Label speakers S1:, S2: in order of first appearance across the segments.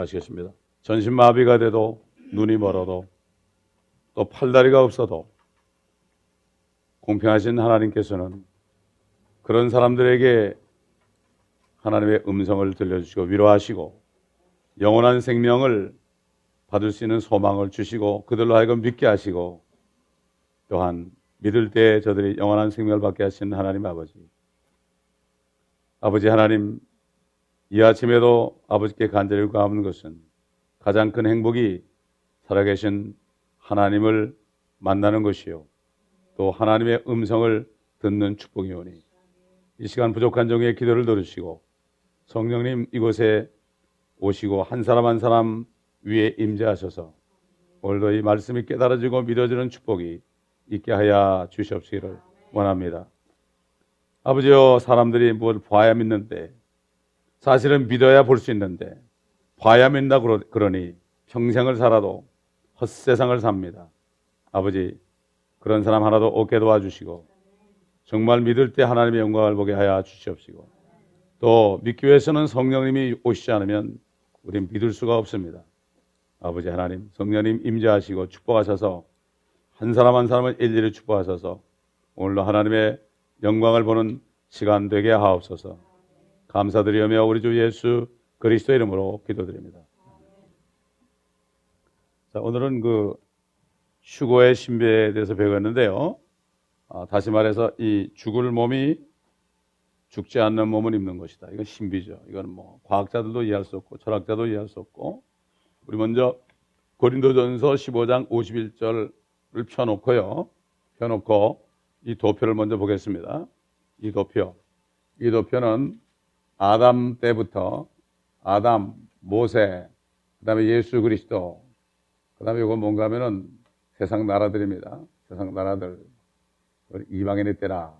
S1: 하시겠습니다. 전신마비가 돼도 눈이 멀어도 또 팔다리가 없어도 공평하신 하나님께서는 그런 사람들에게 하나님의 음성을 들려주시고 위로하시고 영원한 생명을 받을 수 있는 소망을 주시고 그들로 하여금 믿게 하시고 또한 믿을 때 저들이 영원한 생명을 받게 하시는 하나님 아버지. 아버지 하나님, 이 아침에도 아버지께 간절히 구하는 것은 가장 큰 행복이 살아계신 하나님을 만나는 것이요. 또 하나님의 음성을 듣는 축복이 오니 이 시간 부족한 종의 기도를 들으시고 성령님 이곳에 오시고 한 사람 한 사람 위에 임재하셔서 오늘도 이 말씀이 깨달아지고 믿어지는 축복이 있게 하여 주시옵시기를 원합니다. 아버지여 사람들이 뭘 봐야 믿는데 사실은 믿어야 볼 수 있는데 봐야 믿나 그러니 평생을 살아도 헛세상을 삽니다. 아버지 그런 사람 하나도 없게 도와주시고 정말 믿을 때 하나님의 영광을 보게 하여 주시옵시고 또 믿기 위해서는 성령님이 오시지 않으면 우리는 믿을 수가 없습니다. 아버지 하나님 성령님 임재하시고 축복하셔서 한 사람 한 사람을 일일이 축복하셔서 오늘도 하나님의 영광을 보는 시간 되게 하옵소서. 감사드리며 우리 주 예수 그리스도 이름으로 기도드립니다. 자, 오늘은 그 휴고의 신비에 대해서 배웠는데요. 아, 다시 말해서 이 죽을 몸이 죽지 않는 몸을 입는 것이다. 이건 신비죠. 이건 뭐 과학자들도 이해할 수 없고 철학자도 이해할 수 없고 우리 먼저 고린도전서 15장 51절 을 펴놓고요. 펴놓고 이 도표를 먼저 보겠습니다. 이 도표. 이 도표는 아담 때부터 아담, 모세, 그 다음에 예수 그리스도, 그 다음에 이건 뭔가 하면은 세상 나라들입니다. 세상 나라들. 이방인의 때라.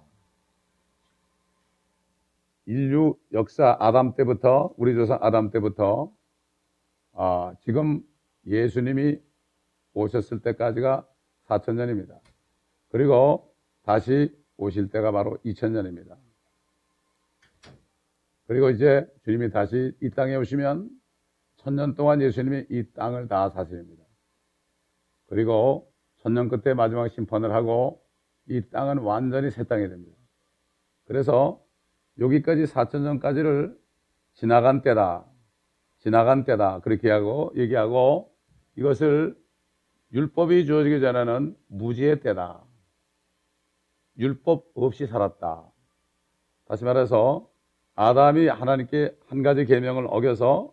S1: 인류 역사 아담 때부터, 우리 조상 아담 때부터, 아, 지금 예수님이 오셨을 때까지가 4천년입니다. 그리고 다시 오실 때가 바로 2천년입니다. 그리고 이제 주님이 다시 이 땅에 오시면 천년 동안 예수님이 이 땅을 다 사십니다. 그리고 천년 끝에 마지막 심판을 하고 이 땅은 완전히 새 땅이 됩니다. 그래서 여기까지 4천 년까지를 지나간 때다. 지나간 때다. 그렇게 하고 얘기하고 이것을 율법이 주어지기 전에는 무지의 때다. 율법 없이 살았다. 다시 말해서 아담이 하나님께 한 가지 계명을 어겨서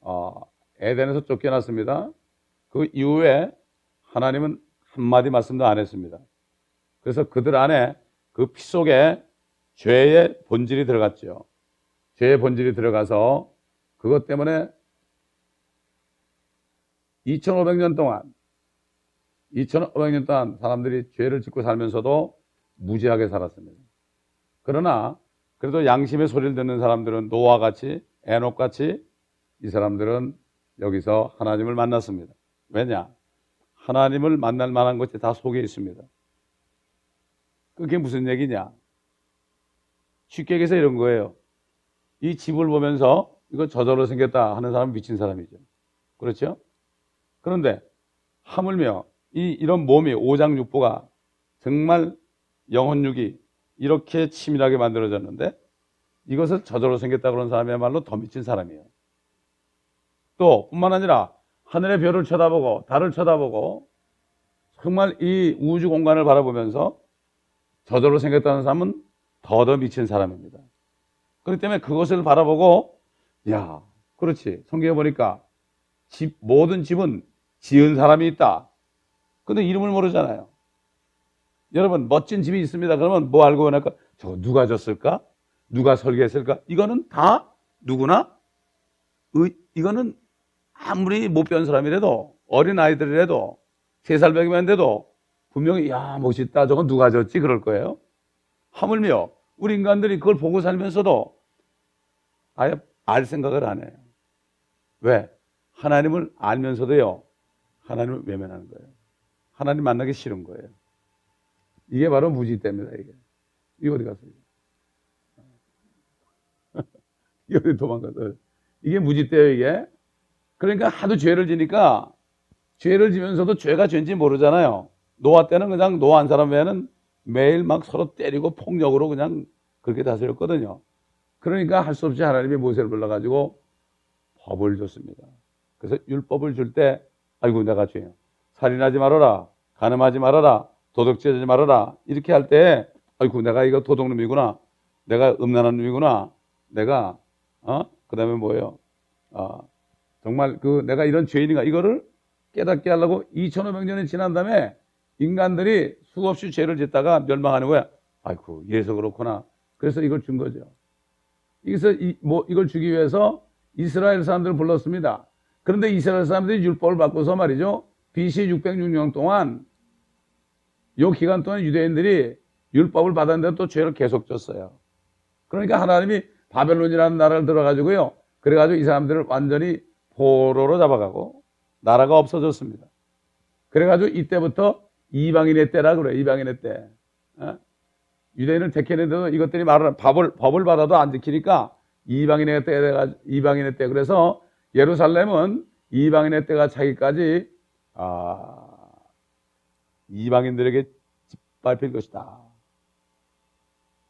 S1: 어, 에덴에서 쫓겨났습니다. 그 이후에 하나님은 한마디 말씀도 안 했습니다. 그래서 그들 안에 그 피 속에 죄의 본질이 들어갔죠. 죄의 본질이 들어가서 그것 때문에 2500년 동안 2500년 동안 사람들이 죄를 짓고 살면서도 무지하게 살았습니다. 그러나 그래도 양심의 소리를 듣는 사람들은 노아 같이 에녹 같이 이 사람들은 여기서 하나님을 만났습니다. 왜냐? 하나님을 만날 만한 것이 다 속에 있습니다. 그게 무슨 얘기냐? 쉽게 얘기해서 이런 거예요. 이 집을 보면서 이거 저절로 생겼다 하는 사람은 미친 사람이죠. 그렇죠? 그런데 하물며 이, 이런 몸이 오장육부가 정말 영혼육이 이렇게 치밀하게 만들어졌는데 이것을 저절로 생겼다 그런 사람이야말로 더 미친 사람이에요. 또 뿐만 아니라 하늘의 별을 쳐다보고 달을 쳐다보고 정말 이 우주 공간을 바라보면서 저절로 생겼다는 사람은 더더 미친 사람입니다. 그렇기 때문에 그것을 바라보고 야 그렇지 성경에 보니까 집 모든 집은 지은 사람이 있다. 근데 이름을 모르잖아요. 여러분 멋진 집이 있습니다. 그러면 뭐 알고 보니까 저거 누가 졌을까? 누가 설계했을까? 이거는 다 누구나 의, 이거는 아무리 못 배운 사람이라도 어린 아이들이라도 세살 배기만 돼도 분명히 야 멋있다 저건 누가 졌지 그럴 거예요. 하물며 우리 인간들이 그걸 보고 살면서도 아예 알 생각을 안 해요. 왜? 하나님을 알면서도요 하나님을 외면하는 거예요. 하나님 만나기 싫은 거예요. 이게 바로 무지 때입니다, 이게. 이게 어디 갔어요? 이게 어디 도망갔어요? 이게 무지 때예요, 이게. 그러니까 하도 죄를 지니까 죄를 지면서도 죄가 죄인지 모르잖아요. 노아 때는 그냥 노아 한 사람 외에는 매일 막 서로 때리고 폭력으로 그냥 그렇게 다스렸거든요. 그러니까 할 수 없이 하나님이 모세를 불러가지고 법을 줬습니다. 그래서 율법을 줄 때, 아이고, 내가 죄야. 살인하지 말아라. 가늠하지 말아라. 도덕질 하지 말아라. 이렇게 할 때, 아이고, 내가 이거 도둑놈이구나. 내가 음란한 놈이구나. 내가, 어? 그 다음에 뭐예요? 아, 정말 그 내가 이런 죄인인가. 이거를 깨닫게 하려고 2500년이 지난 다음에 인간들이 수없이 죄를 짓다가 멸망하는 거야. 아이고, 이래서 그렇구나. 그래서 이걸 준 거죠. 이래서 이, 뭐 이걸 주기 위해서 이스라엘 사람들을 불렀습니다. 그런데 이스라엘 사람들이 율법을 바꿔서 말이죠. BC 606년 동안 요 기간 동안 유대인들이 율법을 받았는데 또 죄를 계속 졌어요. 그러니까 하나님이 바벨론이라는 나라를 들어가지고요. 그래가지고 이 사람들을 완전히 포로로 잡아가고 나라가 없어졌습니다. 그래가지고 이때부터 이방인의 때라 그래, 이방인의 때. 어? 유대인을 택했는데도 이것들이 말을, 법을, 법을 받아도 안 지키니까 이방인의 때가, 이방인의 때. 그래서 예루살렘은 이방인의 때가 차기까지, 아, 이방인들에게 짓밟힐 것이다.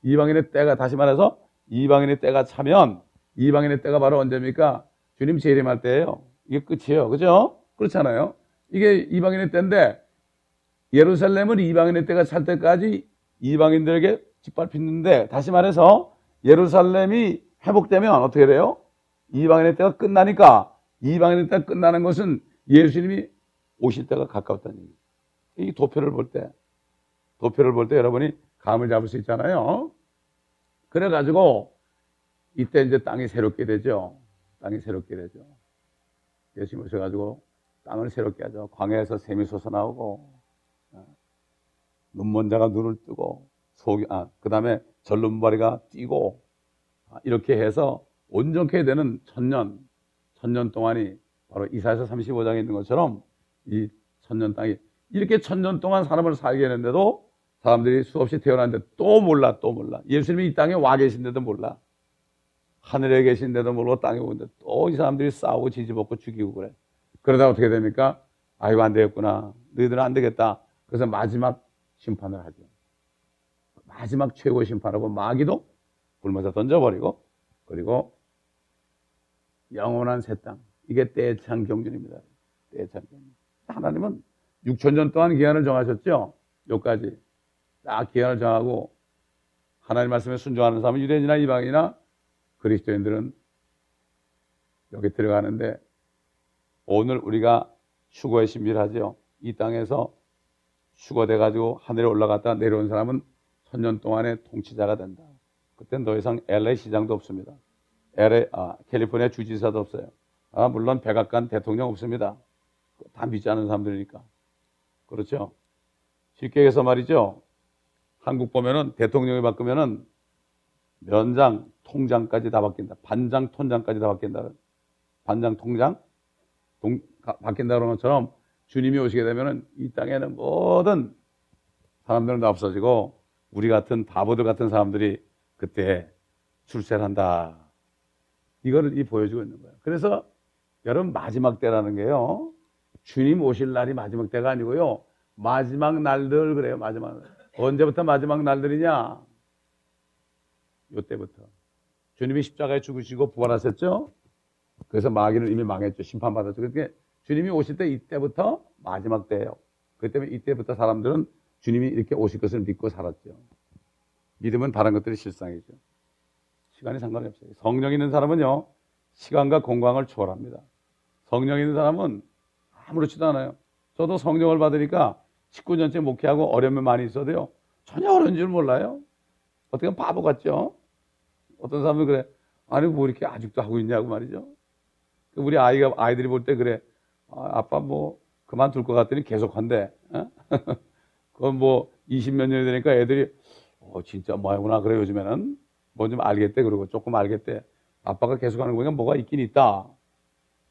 S1: 이방인의 때가, 다시 말해서 이방인의 때가 차면 이방인의 때가 바로 언제입니까? 주님 재림할 때예요. 이게 끝이에요. 그죠? 그렇잖아요. 이게 이방인의 때인데 예루살렘은 이방인의 때가 찰 때까지 이방인들에게 짓밟히는데 다시 말해서 예루살렘이 회복되면 어떻게 돼요? 이방인의 때가 끝나니까 이방인의 때가 끝나는 것은 예수님이 오실 때가 가까웠다는 얘기예요. 이 도표를 볼 때, 도표를 볼 때 여러분이 감을 잡을 수 있잖아요. 그래가지고 이때 이제 땅이 새롭게 되죠. 땅이 새롭게 되죠. 예수님 오셔가지고 땅을 새롭게 하죠. 광야에서 샘이 솟아나오고 눈먼 자가 눈을 뜨고 속, 아, 그 다음에 절름발이가 뛰고 아, 이렇게 해서 온전케 되는 천년, 천년 동안이 바로 이사에서 35장에 있는 것처럼 이 천년 땅이 이렇게 천년 동안 사람을 살게 했는데도 사람들이 수없이 태어났는데 또 몰라, 또 몰라. 예수님이 이 땅에 와 계신데도 몰라. 하늘에 계신데도 모르고 땅에 오는데 또 이 사람들이 싸우고 지지먹고 죽이고 그래. 그러다 어떻게 됩니까? 아이고, 안 되겠구나. 너희들은 안 되겠다. 그래서 마지막 심판을 하죠. 마지막 최고 심판하고 마귀도 굶어서 던져버리고 그리고 영원한 새 땅. 이게 때창 경륜입니다. 때창 경륜. 하나님은 6천 년 동안 기한을 정하셨죠. 여기까지 딱 기한을 정하고 하나님 말씀에 순종하는 사람은 유대인이나 이방이나 그리스도인들은 여기 들어가는데 오늘 우리가 휴거의 신비를 하죠. 이 땅에서 휴거돼 가지고 하늘에 올라갔다 내려온 사람은 천년 동안의 통치자가 된다. 그땐 더 이상 LA 시장도 없습니다. LA 아, 캘리포니아 주지사도 없어요. 아, 물론 백악관 대통령 없습니다. 다 믿지 않는 사람들이니까. 그렇죠? 쉽게 해서 말이죠. 한국 보면은 대통령이 바꾸면은 면장, 통장까지 다 바뀐다. 반장, 통장까지 다 바뀐다. 반장, 통장, 동, 바뀐다 그런 것처럼 주님이 오시게 되면은 이 땅에는 모든 사람들은 다 없어지고 우리 같은 바보들 같은 사람들이 그때 출세를 한다. 이거를 이 보여주고 있는 거예요. 그래서 여러분 마지막 때라는 게요. 주님 오실 날이 마지막 때가 아니고요. 마지막 날들 그래요. 마지막 날. 언제부터 마지막 날들이냐? 요때부터. 주님이 십자가에 죽으시고 부활하셨죠? 그래서 마귀는 이미 망했죠. 심판받았죠. 그러니까 주님이 오실 때 이때부터 마지막 때예요. 그 때문에 이때부터 사람들은 주님이 이렇게 오실 것을 믿고 살았죠. 믿음은 다른 것들이 실상이죠. 시간이 상관이 없어요. 성령 있는 사람은요, 시간과 공간을 초월합니다. 성령 있는 사람은 아무렇지도 않아요. 저도 성령을 받으니까 19년째 목회하고 어려움이 많이 있어도요, 전혀 어려운 줄 몰라요. 어떻게 바보 같죠? 어떤 사람은 그래. 아니, 뭐 이렇게 아직도 하고 있냐고 말이죠. 우리 아이가, 아이들이 볼 때 그래. 아, 아빠 뭐 그만둘 것 같더니 계속 한대. 어? 그건 뭐 20몇 년이 되니까 애들이 어, 진짜 뭐구나. 그래, 요즘에는. 뭐좀 알겠대. 그러고 조금 알겠대. 아빠가 계속 하는 거니까 뭐가 있긴 있다.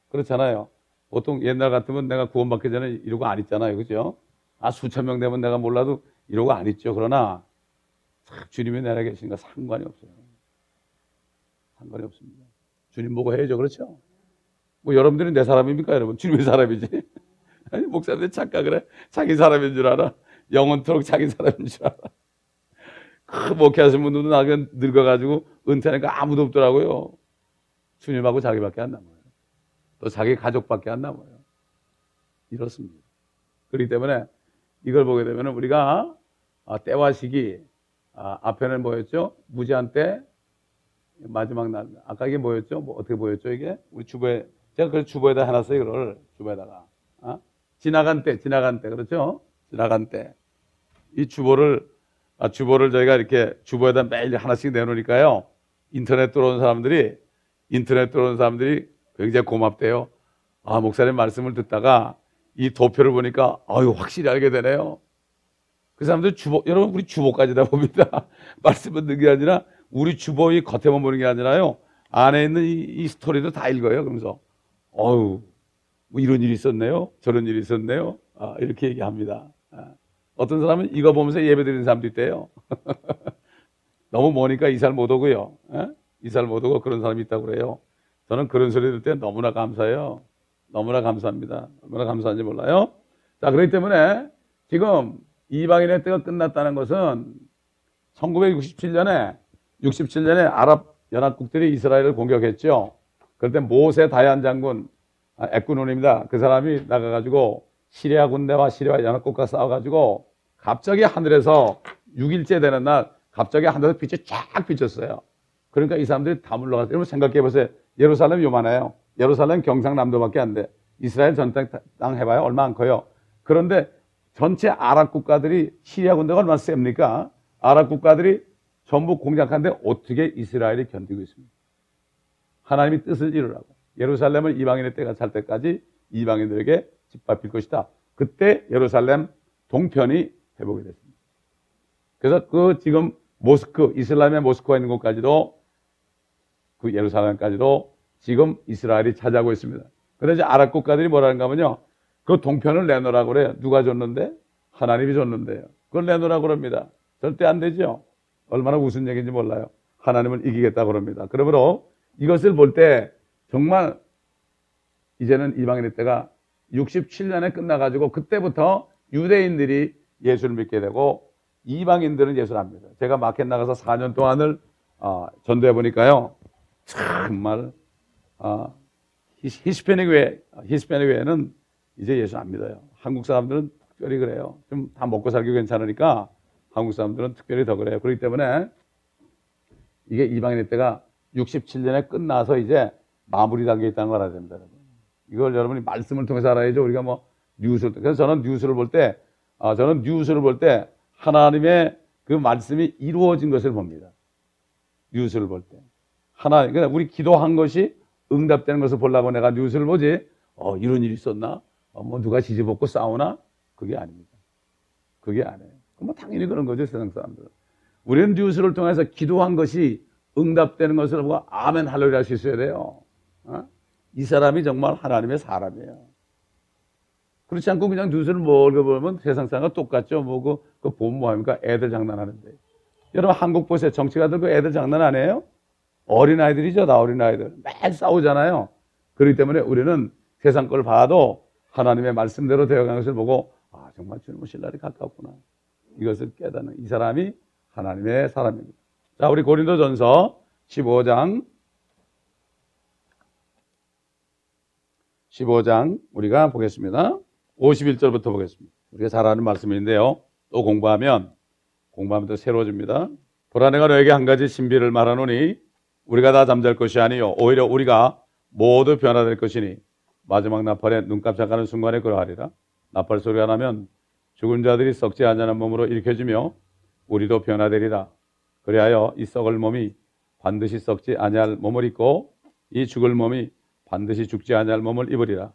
S1: 그렇잖아요. 보통 옛날 같으면 내가 구원받기 전에 이러고 안 있잖아요. 그죠? 아, 수천 명 되면 내가 몰라도 이러고 안 있죠. 그러나 주님이 내려 계시니까 상관이 없어요. 상관이 없습니다. 주님 보고 해야죠. 그렇죠? 뭐 여러분들이 내 사람입니까 여러분? 주님의 사람이지. 아니 목사님들 착각을 해. 자기 사람인 줄 알아. 영원토록 자기 사람인 줄 알아. 그 목회하시는 분들도 나중에 늙어가지고 은퇴하니까 아무도 없더라고요. 주님하고 자기밖에 안 남아요. 또 자기 가족밖에 안 남아요. 이렇습니다. 그렇기 때문에 이걸 보게 되면 우리가 아, 때와 시기 아, 앞에는 뭐였죠? 무제한 때 마지막 날 아까 이게 뭐였죠? 뭐 어떻게 보였죠 이게? 우리 주보에 제가 그 주보에다 해놨어요 이걸 주보에다가 아? 지나간 때 지나간 때 그렇죠? 지나간 때 이 주보를 아, 주보를 저희가 이렇게 주보에다 매일 하나씩 내놓으니까요 인터넷 들어온 사람들이 인터넷 들어온 사람들이 굉장히 고맙대요. 아 목사님 말씀을 듣다가 이 도표를 보니까 아유 확실히 알게 되네요. 그 사람들 주보 여러분 우리 주보까지 다 봅니다. 말씀을 듣는 게 아니라 우리 주보의 겉에만 보는 게 아니라요 안에 있는 이, 이 스토리도 다 읽어요. 그러면서 어유 뭐 이런 일이 있었네요. 저런 일이 있었네요. 아, 이렇게 얘기합니다. 아, 어떤 사람은 이거 보면서 예배 드리는 사람도 있대요. 너무 머니까 이살 못 오고요. 에? 이살 못 오고 그런 사람이 있다고 그래요. 저는 그런 소리 들을 때 너무나 감사해요. 너무나 감사합니다. 얼마나 감사한지 몰라요. 자, 그렇기 때문에 지금 이방인의 때가 끝났다는 것은 1967년에 67년에 아랍 연합국들이 이스라엘을 공격했죠. 그럴 때 모세 다얀 장군 아, 에꾸논입니다. 그 사람이 나가가지고 시리아 군대와 시리아 연합국과 싸워가지고 갑자기 하늘에서 6일째 되는 날 갑자기 하늘에서 빛이 쫙 비쳤어요. 그러니까 이 사람들이 다 물러갔어요. 여러분 생각해 보세요. 예루살렘 요만해요. 예루살렘 경상남도밖에 안 돼. 이스라엘 전땅 해봐요. 얼마 안 커요. 그런데 전체 아랍 국가들이 시리아 군대가 얼마나 셉니까? 아랍 국가들이 전부 공작하는데 어떻게 이스라엘이 견디고 있습니까? 하나님이 뜻을 이루라고. 예루살렘을 이방인의 때가 찰 때까지 이방인들에게 짓밟힐 것이다. 그때 예루살렘 동편이 회복이 됐습니다. 그래서 그 지금 모스크, 이슬람의 모스크가 있는 곳까지도 그 예루살렘까지도 지금 이스라엘이 차지하고 있습니다. 그런데 이제 아랍 국가들이 뭐라는가 하면요. 그 동편을 내놓으라고 그래요. 누가 줬는데? 하나님이 줬는데요. 그걸 내놓으라고 그럽니다. 절대 안 되죠. 얼마나 무슨 얘기인지 몰라요. 하나님을 이기겠다고 그럽니다. 그러므로 이것을 볼 때 정말 이제는 이방인의 때가 67년에 끝나가지고 그때부터 유대인들이 예수를 믿게 되고 이방인들은 예수를 압니다. 제가 마켓 나가서 4년 동안을 어, 전도해 보니까요. 정말 어, 히스패닉 외 히스패닉 외에는 이제 예수 안 믿어요. 한국 사람들은 특별히 그래요. 좀 다 먹고 살기 괜찮으니까 한국 사람들은 특별히 더 그래요. 그렇기 때문에 이게 이방인의 때가 67년에 끝나서 이제 마무리 단계에 있다는 걸 알아야 됩니다. 여러분. 이걸 여러분이 말씀을 통해서 알아야죠. 우리가 뭐 뉴스를 그래서 저는 뉴스를 볼 때, 아, 저는 뉴스를 볼 때 하나님의 그 말씀이 이루어진 것을 봅니다. 뉴스를 볼 때. 하나님, 그러니까 우리 기도한 것이 응답되는 것을 보려고 내가 뉴스를 보지, 어, 이런 일이 있었나? 어, 뭐 누가 지지볶고 싸우나? 그게 아닙니다. 그게 아니에요. 뭐 당연히 그런 거죠, 세상 사람들은. 우리는 뉴스를 통해서 기도한 것이 응답되는 것을 보고 아멘 할렐루야 할 수 있어야 돼요. 어? 이 사람이 정말 하나님의 사람이에요. 그렇지 않고 그냥 뉴스를 멀게 보면 세상 사람과 똑같죠. 뭐, 그, 그 보면 뭐합니까? 애들 장난하는데. 여러분, 한국 보세요. 정치가들 그 애들 장난 안 해요? 어린아이들이죠. 나 어린아이들. 매일 싸우잖아요. 그렇기 때문에 우리는 세상 걸 봐도 하나님의 말씀대로 되어가는 것을 보고, 아, 정말 주님은 신랄이 가깝구나. 이것을 깨닫는 이 사람이 하나님의 사람입니다. 자, 우리 고린도 전서 15장 15장 우리가 보겠습니다. 51절부터 보겠습니다. 우리가 잘 아는 말씀인데요. 또 공부하면 공부하면 더 새로워집니다. 보라 내가 너에게 한 가지 신비를 말하노니 우리가 다 잠잘 것이 아니요 오히려 우리가 모두 변화될 것이니 마지막 나팔에 눈 깜짝하는 순간에 그러하리라. 나팔 소리가 나면 죽은 자들이 썩지 않냐는 몸으로 일으켜지며 우리도 변화되리라. 그리하여 이 썩을 몸이 반드시 썩지 아니할 몸을 입고 이 죽을 몸이 반드시 죽지 아니할 몸을 입으리라.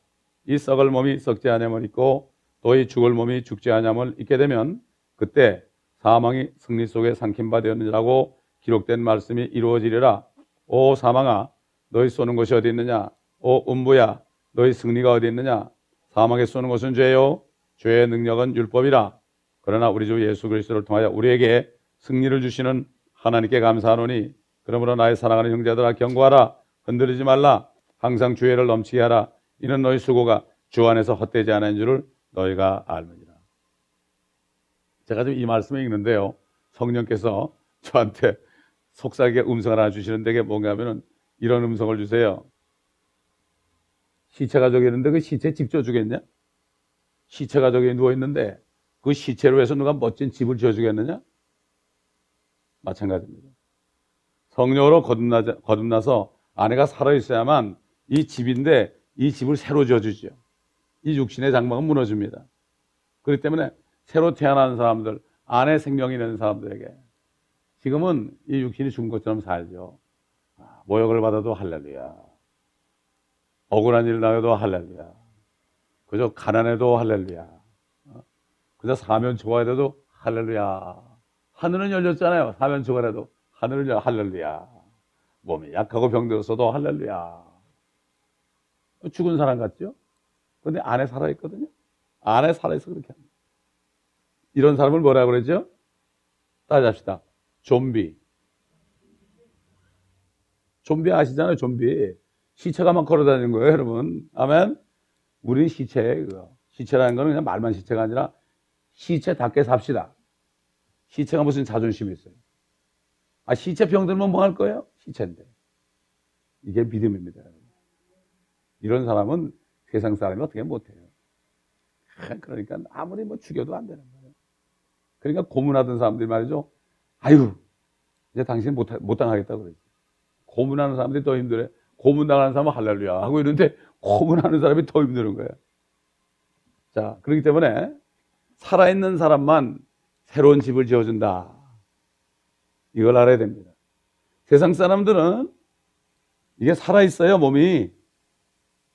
S1: 이 썩을 몸이 썩지 아니함을 입고 또 이 죽을 몸이 죽지 아니함을 입게 되면 그때 사망이 승리 속에 삼킨 바 되었느니라고 기록된 말씀이 이루어지리라. 오 사망아 너희 쏘는 것이 어디 있느냐? 오 음부야 너희 승리가 어디 있느냐? 사망에 쏘는 것은 죄요. 죄의 능력은 율법이라. 그러나 우리 주 예수 그리스도를 통하여 우리에게 승리를 주시는 하나님께 감사하노니 그러므로 나의 사랑하는 형제들아 경고하라 흔들리지 말라 항상 주의를 넘치게 하라. 이는 너희 수고가 주 안에서 헛되지 않은 줄을 너희가 알느니라. 제가 지금 이 말씀을 읽는데요. 성령께서 저한테 속삭이게 음성을 하나 주시는데 그게 뭔가 하면은 이런 음성을 주세요. 시체가 저기 있는데 그 시체 집 지어주겠냐? 시체가 저기 누워있는데 그 시체로 해서 누가 멋진 집을 지어주겠느냐? 마찬가지입니다. 성령으로 거듭나, 거듭나서 아내가 살아있어야만 이 집인데 이 집을 새로 지어주죠. 이 육신의 장막은 무너집니다. 그렇기 때문에 새로 태어난 사람들, 안에 생명이 있는 사람들에게 지금은 이 육신이 죽은 것처럼 살죠. 아, 모욕을 받아도 할렐루야. 억울한 일 나도 할렐루야. 그저 가난해도 할렐루야. 어? 그저 사면 초과해도 할렐루야. 하늘은 열렸잖아요. 사면 초과해도 하늘은 열 할렐루야. 몸이 약하고 병들었어도 할렐루야. 죽은 사람 같죠? 근데 안에 살아있거든요. 안에 살아있어 그렇게 합니다. 이런 사람을 뭐라 그러죠? 따지합시다. 좀비. 좀비 아시잖아요, 좀비. 시체가 막 걸어 다니는 거예요, 여러분. 아멘? 우리는 시체예요. 시체라는 거는 그냥 말만 시체가 아니라 시체답게 삽시다. 시체가 무슨 자존심이 있어요. 아, 시체 병들면 뭐 할 거예요? 시체인데. 이게 믿음입니다. 이런 사람은 세상 사람이 어떻게 못해요. 그러니까 아무리 뭐 죽여도 안 되는 거예요. 그러니까 고문하던 사람들이 말이죠. 아유, 이제 당신 못, 못 당하겠다 그러지. 고문하는 사람들이 더 힘들어. 고문 당하는 사람은 할렐루야 하고 있는데 고문하는 사람이 더 힘드는 거예요. 자, 그렇기 때문에 살아있는 사람만 새로운 집을 지어준다. 이걸 알아야 됩니다. 세상 사람들은 이게 살아있어요, 몸이.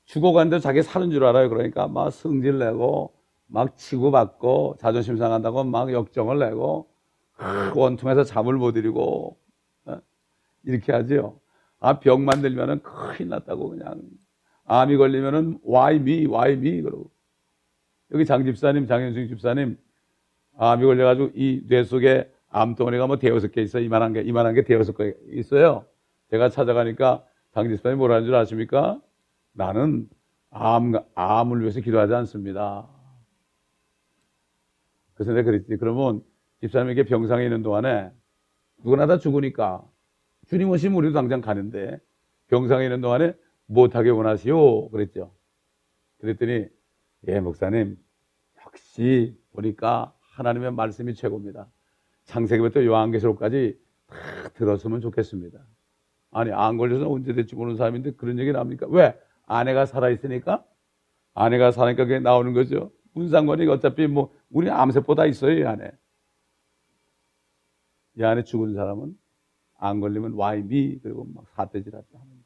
S1: 죽어가는데 자기 사는 줄 알아요. 그러니까 막 성질 내고, 막 치고받고, 자존심 상한다고 막 역정을 내고, 원통해서 잠을 못 이루고, 어? 이렇게 하죠. 아, 병 만 들면은 큰일 났다고 그냥. 암이 걸리면은 why me, why me 그러고. 여기 장 집사님, 장현승 집사님, 암이 걸려가지고 이 뇌 속에 암덩어리가 뭐 대여섯 개 있어요. 이만한 게, 이만한 게 대여섯 개 있어요. 제가 찾아가니까 장 집사님이 뭐라는 줄 아십니까? 나는 암, 암을 위해서 기도하지 않습니다. 그래서 내가 그랬지. 그러면 집사님에게 병상에 있는 동안에 누구나 다 죽으니까 주님 오시면 우리도 당장 가는데 병상에 있는 동안에 못하게 원하시오 그랬죠. 그랬더니 예 목사님 역시 보니까 하나님의 말씀이 최고입니다. 창세기부터 요한계시록까지 다 들었으면 좋겠습니다. 아니 안 걸려서 언제 될지 모르는 사람인데 그런 얘기 나옵니까? 왜? 아내가 살아있으니까 아내가 사니까 그게 나오는 거죠. 문상관이 어차피 뭐 우리 암세포 다 있어요 이 안에. 이 안에 죽은 사람은 안 걸리면 why me? 그리고 막 사태질하다 하는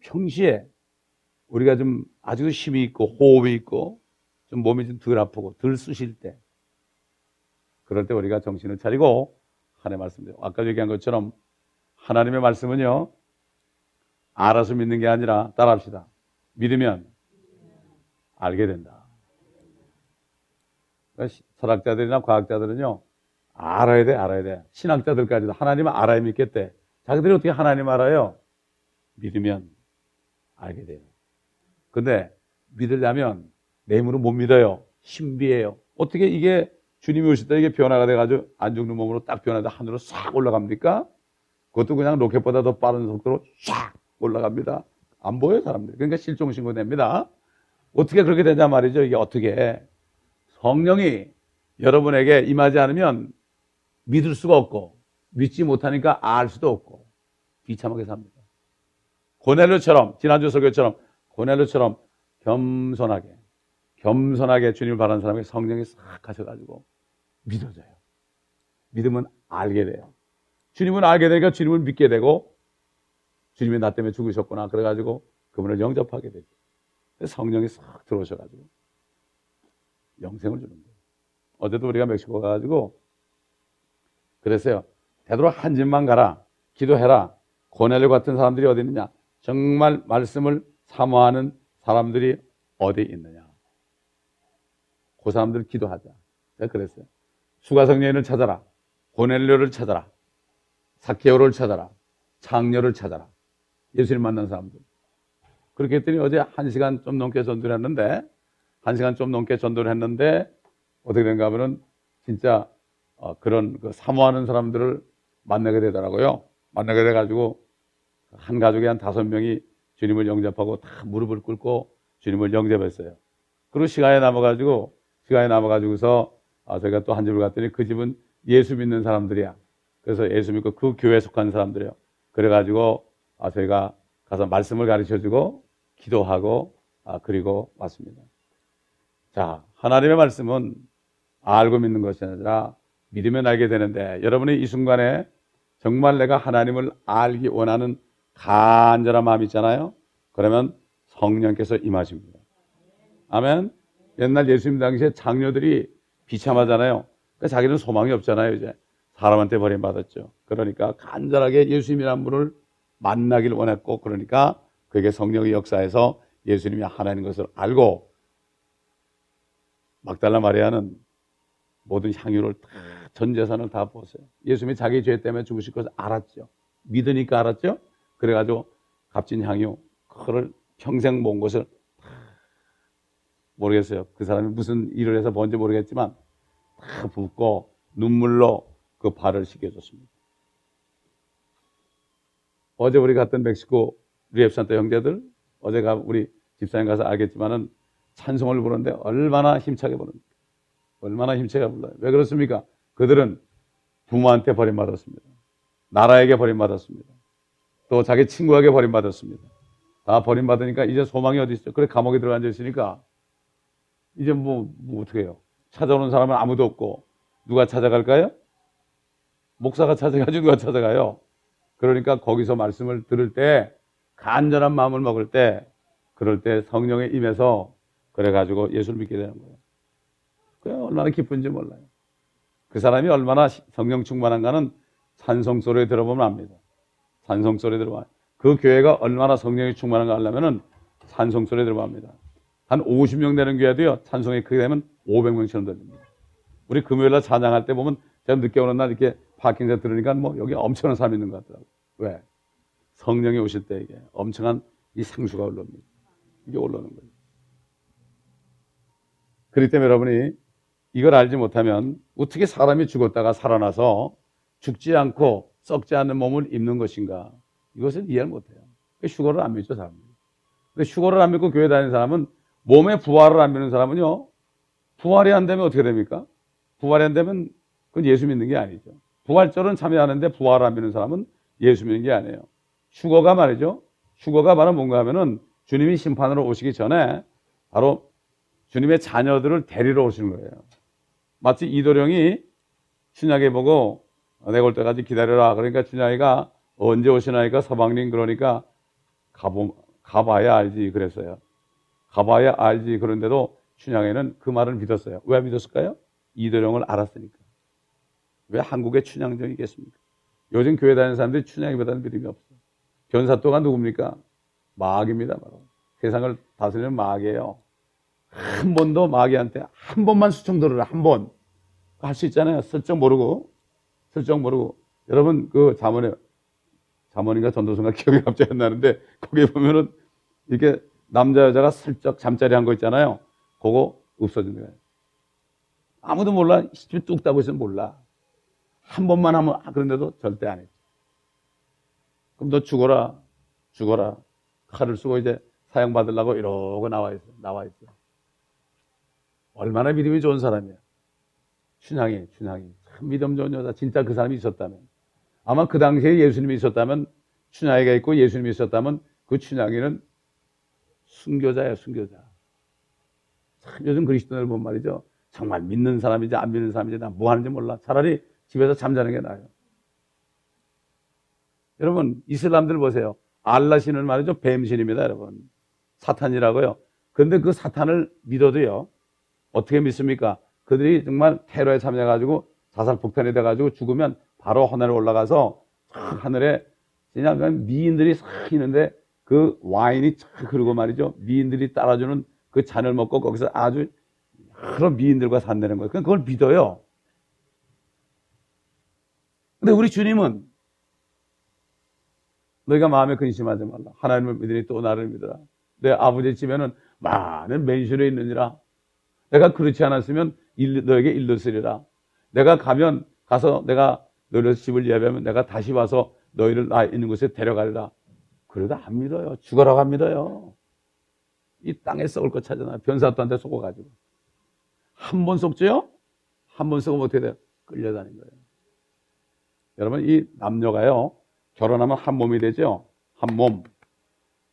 S1: 평시에 우리가 좀 아주 힘이 있고 호흡이 있고 좀 몸이 좀 덜 아프고 덜 쑤실 때 그럴 때 우리가 정신을 차리고 하나님의 말씀대로 아까 얘기한 것처럼 하나님의 말씀은요 알아서 믿는 게 아니라 따라합시다. 믿으면 알게 된다. 그러니까 철학자들이나 과학자들은요 알아야 돼, 알아야 돼. 신학자들까지도 하나님을 알아야 믿겠대. 자기들이 어떻게 하나님 알아요? 믿으면 알게 돼요. 근데 믿으려면 내 힘으로 못 믿어요. 신비해요. 어떻게 이게 주님이 오실 때 이게 변화가 돼가지고 안 죽는 몸으로 딱 변화돼 하늘로 싹 올라갑니까? 그것도 그냥 로켓보다 더 빠른 속도로 싹 올라갑니다. 안 보여요, 사람들. 그러니까 실종신고 됩니다. 어떻게 그렇게 되냐 말이죠. 이게 어떻게. 성령이 여러분에게 임하지 않으면 믿을 수가 없고 믿지 못하니까 알 수도 없고 비참하게 삽니다. 고넬료처럼 지난주 설교처럼 고넬료처럼 겸손하게 겸손하게 주님을 바라는 사람에게 성령이 싹 하셔가지고 믿어져요. 믿으면 알게 돼요. 주님은 알게 되니까 주님을 믿게 되고 주님이 나 때문에 죽으셨구나 그래가지고 그분을 영접하게 되죠. 성령이 싹 들어오셔가지고 영생을 주는 거예요. 어제도 우리가 멕시코 가가지고 그랬어요. 되도록 한 집만 가라. 기도해라. 고넬료 같은 사람들이 어디 있느냐? 정말 말씀을 사모하는 사람들이 어디 있느냐? 그 사람들 기도하자. 제가 그랬어요. 수가성녀인을 찾아라. 고넬료를 찾아라. 사케오를 찾아라. 창녀를 찾아라. 예수님 만난 사람들. 그렇게 했더니 어제 한 시간 좀 넘게 전도를 했는데, 한 시간 좀 넘게 전도를 했는데, 어떻게 된가 하면은 진짜 어, 그런 그 사모하는 사람들을 만나게 되더라고요. 만나게 돼가지고 한 가족에 한 다섯 명이 주님을 영접하고 다 무릎을 꿇고 주님을 영접했어요. 그리고 시간이 남아가지고 시간이 남아가지고서 아, 저희가 또 한 집을 갔더니 그 집은 예수 믿는 사람들이야. 그래서 예수 믿고 그 교회에 속한 사람들이요. 그래가지고 아, 저희가 가서 말씀을 가르쳐주고 기도하고 아, 그리고 왔습니다. 자, 하나님의 말씀은 알고 믿는 것이 아니라 믿으면 알게 되는데 여러분이 이 순간에 정말 내가 하나님을 알기 원하는 간절한 마음이 있잖아요. 그러면 성령께서 임하십니다. 아멘. 옛날 예수님 당시에 장녀들이 비참하잖아요. 그러니까 자기는 소망이 없잖아요. 이제 사람한테 버림받았죠. 그러니까 간절하게 예수님이라는 분을 만나길 원했고 그러니까 그에게 성령의 역사에서 예수님이 하나님 것을 알고 막달라 마리아는 모든 향유를 다, 전 재산을 다 부었어요. 예수님이 자기 죄 때문에 죽으실 것을 알았죠. 믿으니까 알았죠. 그래가지고 값진 향유, 그거를 평생 모은 것을 모르겠어요. 그 사람이 무슨 일을 해서 뭔지 모르겠지만 다 붓고 눈물로 그 발을 씻겨줬습니다. 어제 우리 갔던 멕시코 리앱산타 형제들, 어제가 우리 집사님 가서 알겠지만은 찬송을 부르는데 얼마나 힘차게 부릅니까? 얼마나 힘차게 불러요. 왜 그렇습니까? 그들은 부모한테 버림받았습니다. 나라에게 버림받았습니다. 또 자기 친구에게 버림받았습니다. 다 버림받으니까 이제 소망이 어디 있어? 그래 감옥에 들어 앉아 있으니까 이제 뭐, 뭐 어떻게 해요? 찾아오는 사람은 아무도 없고 누가 찾아갈까요? 목사가 찾아가지 누가 찾아가요? 그러니까 거기서 말씀을 들을 때 간절한 마음을 먹을 때 그럴 때 성령의 임해서 그래 가지고 예수를 믿게 되는 거예요. 그 얼마나 기쁜지 몰라요. 그 사람이 얼마나 성령 충만한가는 찬송 소리 들어보면 압니다. 찬송 소리 들어봐. 그 교회가 얼마나 성령이 충만한가 하려면은 찬송 소리 들어봅니다. 한 50명 되는 교회도요, 찬송이 크게 되면 500명처럼 들립니다. 우리 금요일날 찬양할 때 보면 제가 늦게 오는 날 이렇게 파킹에서 들으니까 뭐 여기 엄청난 사람이 있는 것 같더라고요. 왜? 성령이 오실 때 이게 엄청난 이 상수가 올라옵니다. 이게 올라오는 거예요. 그렇기 때문에 여러분이 이걸 알지 못하면 어떻게 사람이 죽었다가 살아나서 죽지 않고 썩지 않는 몸을 입는 것인가? 이것을 이해를 못해요. 휴거를 안 믿죠, 사람들이. 근데 휴거를 안 믿고 교회 다니는 사람은 몸에 부활을 안 믿는 사람은요, 부활이 안 되면 어떻게 됩니까? 부활이 안 되면 그건 예수 믿는 게 아니죠. 부활절은 참여하는데 부활을 안 믿는 사람은 예수 믿는 게 아니에요. 휴거가 말이죠. 휴거가 바로 뭔가 하면은 주님이 심판으로 오시기 전에 바로 주님의 자녀들을 데리러 오시는 거예요. 마치 이도령이 신약에 보고 내가 올 때까지 기다려라. 그러니까 춘향이가 언제 오시나니까 서방님 그러니까 가보, 가봐야 알지 그랬어요. 가봐야 알지 그런데도 춘향이는 그 말을 믿었어요. 왜 믿었을까요? 이도령을 알았으니까. 왜 한국에 춘향정이 있겠습니까? 요즘 교회 다니는 사람들이 춘향이보다는 믿음이 없어요. 변사또가 누굽니까? 마귀입니다. 바로. 세상을 다스리는 마귀예요. 한 번도 마귀한테 한 번만 수청 들어라. 한 번. 할 수 있잖아요. 슬쩍 모르고. 슬쩍 모르고. 여러분 그 자문에 자문인가 전도서인가 기억이 갑자기 안 나는데 거기에 보면은 이렇게 남자 여자가 슬쩍 잠자리 한 거 있잖아요. 그거 없어지는 거예요. 아무도 몰라. 집에 뚝 따고 있으면 몰라. 한 번만 하면 아, 그런데도 절대 안 했지. 그럼 너 죽어라. 죽어라. 칼을 쓰고 이제 사형받으려고 이러고 나와 있어. 나와 있어. 얼마나 믿음이 좋은 사람이야. 춘향이, 춘향이. 참 믿음 좋은 여자. 진짜 그 사람이 있었다면. 아마 그 당시에 예수님이 있었다면, 춘향이가 있고 예수님이 있었다면, 그 춘향이는 순교자야, 순교자. 참 요즘 그리스도인들 보면 말이죠. 정말 믿는 사람인지 안 믿는 사람인지 나 뭐 하는지 몰라. 차라리 집에서 잠자는 게 나아요. 여러분, 이슬람들 보세요. 알라 신을 말이죠. 뱀신입니다, 여러분. 사탄이라고요. 그런데 그 사탄을 믿어도요. 어떻게 믿습니까? 그들이 정말 테러에 참여해가지고 자살 폭탄이 돼가지고 죽으면 바로 하늘에 올라가서 하늘에 그냥 미인들이 싹 있는데 그 와인이 쫙 흐르고 말이죠. 미인들이 따라주는 그 잔을 먹고 거기서 아주 여러 미인들과 산다는 거예요. 그걸 믿어요. 근데 우리 주님은 너희가 마음에 근심하지 말라. 하나님을 믿으니 또 나를 믿어라. 내 아버지 집에는 많은 맨션이 있느니라. 내가 그렇지 않았으면 일, 너에게 일렀으리라. 내가 가면 가서 내가 너희를 집을 예배하면 내가 다시 와서 너희를 나 있는 곳에 데려가리라. 그러다 안 믿어요. 죽어라고 안 믿어요. 이 땅에 썩을 것 찾아나 변사또한테 속아가지고 한 번 속지요? 한 번 속으면 어떻게 돼요? 끌려다닌 거예요. 여러분 이 남녀가요 결혼하면 한 몸이 되죠. 한 몸,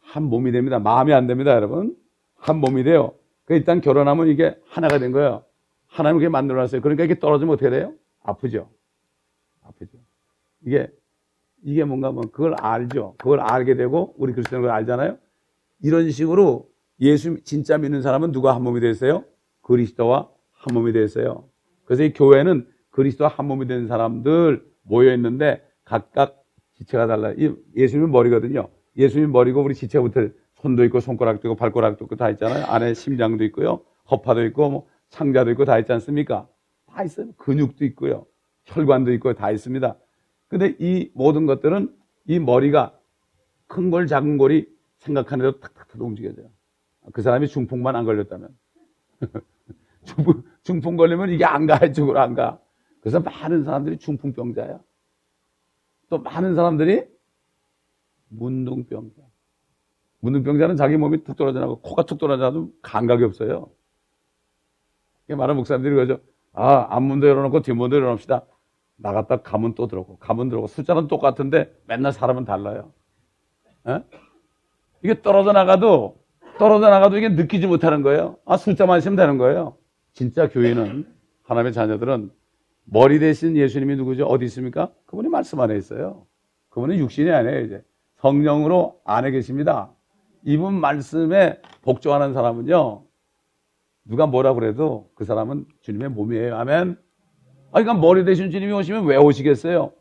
S1: 한 몸이 됩니다. 마음이 안 됩니다, 여러분. 한 몸이 돼요. 그 일단 결혼하면 이게 하나가 된 거예요. 하나님 그게 만들어놨어요. 그러니까 이게 떨어지면 어떻게 돼요? 아프죠. 아프죠. 이게 이게 뭔가 뭐 그걸 알죠. 그걸 알게 되고 우리 그리스도인을 알잖아요. 이런 식으로 예수 진짜 믿는 사람은 누가 한 몸이 되었어요? 그리스도와 한 몸이 되었어요. 그래서 이 교회는 그리스도와 한 몸이 된 사람들 모여 있는데 각각 지체가 달라요. 이 예수님은 머리거든요. 예수님 머리고 우리 지체부터 손도 있고 손가락도 있고 발가락도 있고 다 있잖아요. 안에 심장도 있고요. 허파도 있고 뭐 창자도 있고 다 있지 않습니까? 다 있어요. 근육도 있고요. 혈관도 있고 다 있습니다. 근데 이 모든 것들은 이 머리가 큰 골 작은 골이 생각하는 대로 탁탁탁 움직여져요. 그 사람이 중풍만 안 걸렸다면. 중풍, 중풍 걸리면 이게 안 가, 이쪽으로 안 가. 그래서 많은 사람들이 중풍병자야. 또 많은 사람들이 문둥병자. 문둥병자는 자기 몸이 툭 떨어져 나고 코가 툭 떨어져 나도 감각이 없어요. 많은 목사님들이 그러죠. 아, 앞문도 열어놓고 뒷문도 열어놓읍시다. 나갔다 가면 또 들어오고, 가면 들어오고. 숫자는 똑같은데 맨날 사람은 달라요. 에? 이게 떨어져 나가도, 떨어져 나가도 이게 느끼지 못하는 거예요. 아, 숫자만 있으면 되는 거예요. 진짜 교회는, 하나님의 자녀들은 머리 대신 예수님이 누구죠? 어디 있습니까? 그분이 말씀 안에 있어요. 그분은 육신이 아니에요, 이제. 성령으로 안에 계십니다. 이분 말씀에 복종하는 사람은요, 누가 뭐라 그래도 그 사람은 주님의 몸이에요. 아멘. 아, 그러니까 머리 대신 주님이 오시면 왜 오시겠어요?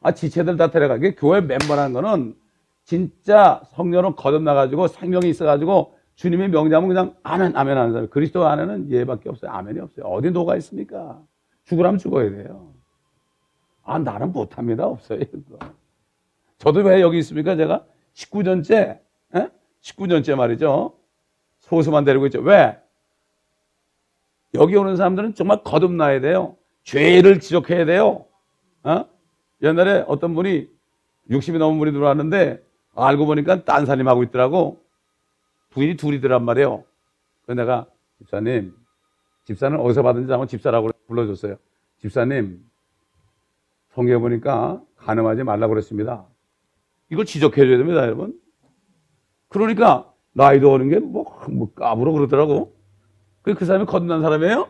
S1: 아, 지체들 다 데려가게. 교회 멤버라는 거는 진짜 성령을 거듭나가지고 생명이 있어가지고 주님의 명령은 그냥 아멘, 아멘 하는 사람. 그리스도 안에는 예밖에 없어요. 아멘이 없어요. 어디 노가 있습니까? 죽으라면 죽어야 돼요. 아, 나는 못합니다. 없어요. 저도 왜 여기 있습니까? 제가 19년째, 에? 19년째 말이죠. 소수만 데리고 있죠. 왜? 여기 오는 사람들은 정말 거듭나야 돼요. 죄를 지적해야 돼요. 어? 옛날에 어떤 분이 60이 넘은 분이 들어왔는데 알고 보니까 딴 사람 하고 있더라고. 부인이 둘이더란 말이에요. 그래서 내가 집사님, 집사는 어디서 받은지 한번 집사라고 불러줬어요. 집사님, 성경에 보니까 가늠하지 말라고 그랬습니다. 이걸 지적해줘야 됩니다, 여러분. 그러니까 나이도 어린 게뭐 뭐 까불어 그러더라고. 그 사람이 거듭난 사람이에요?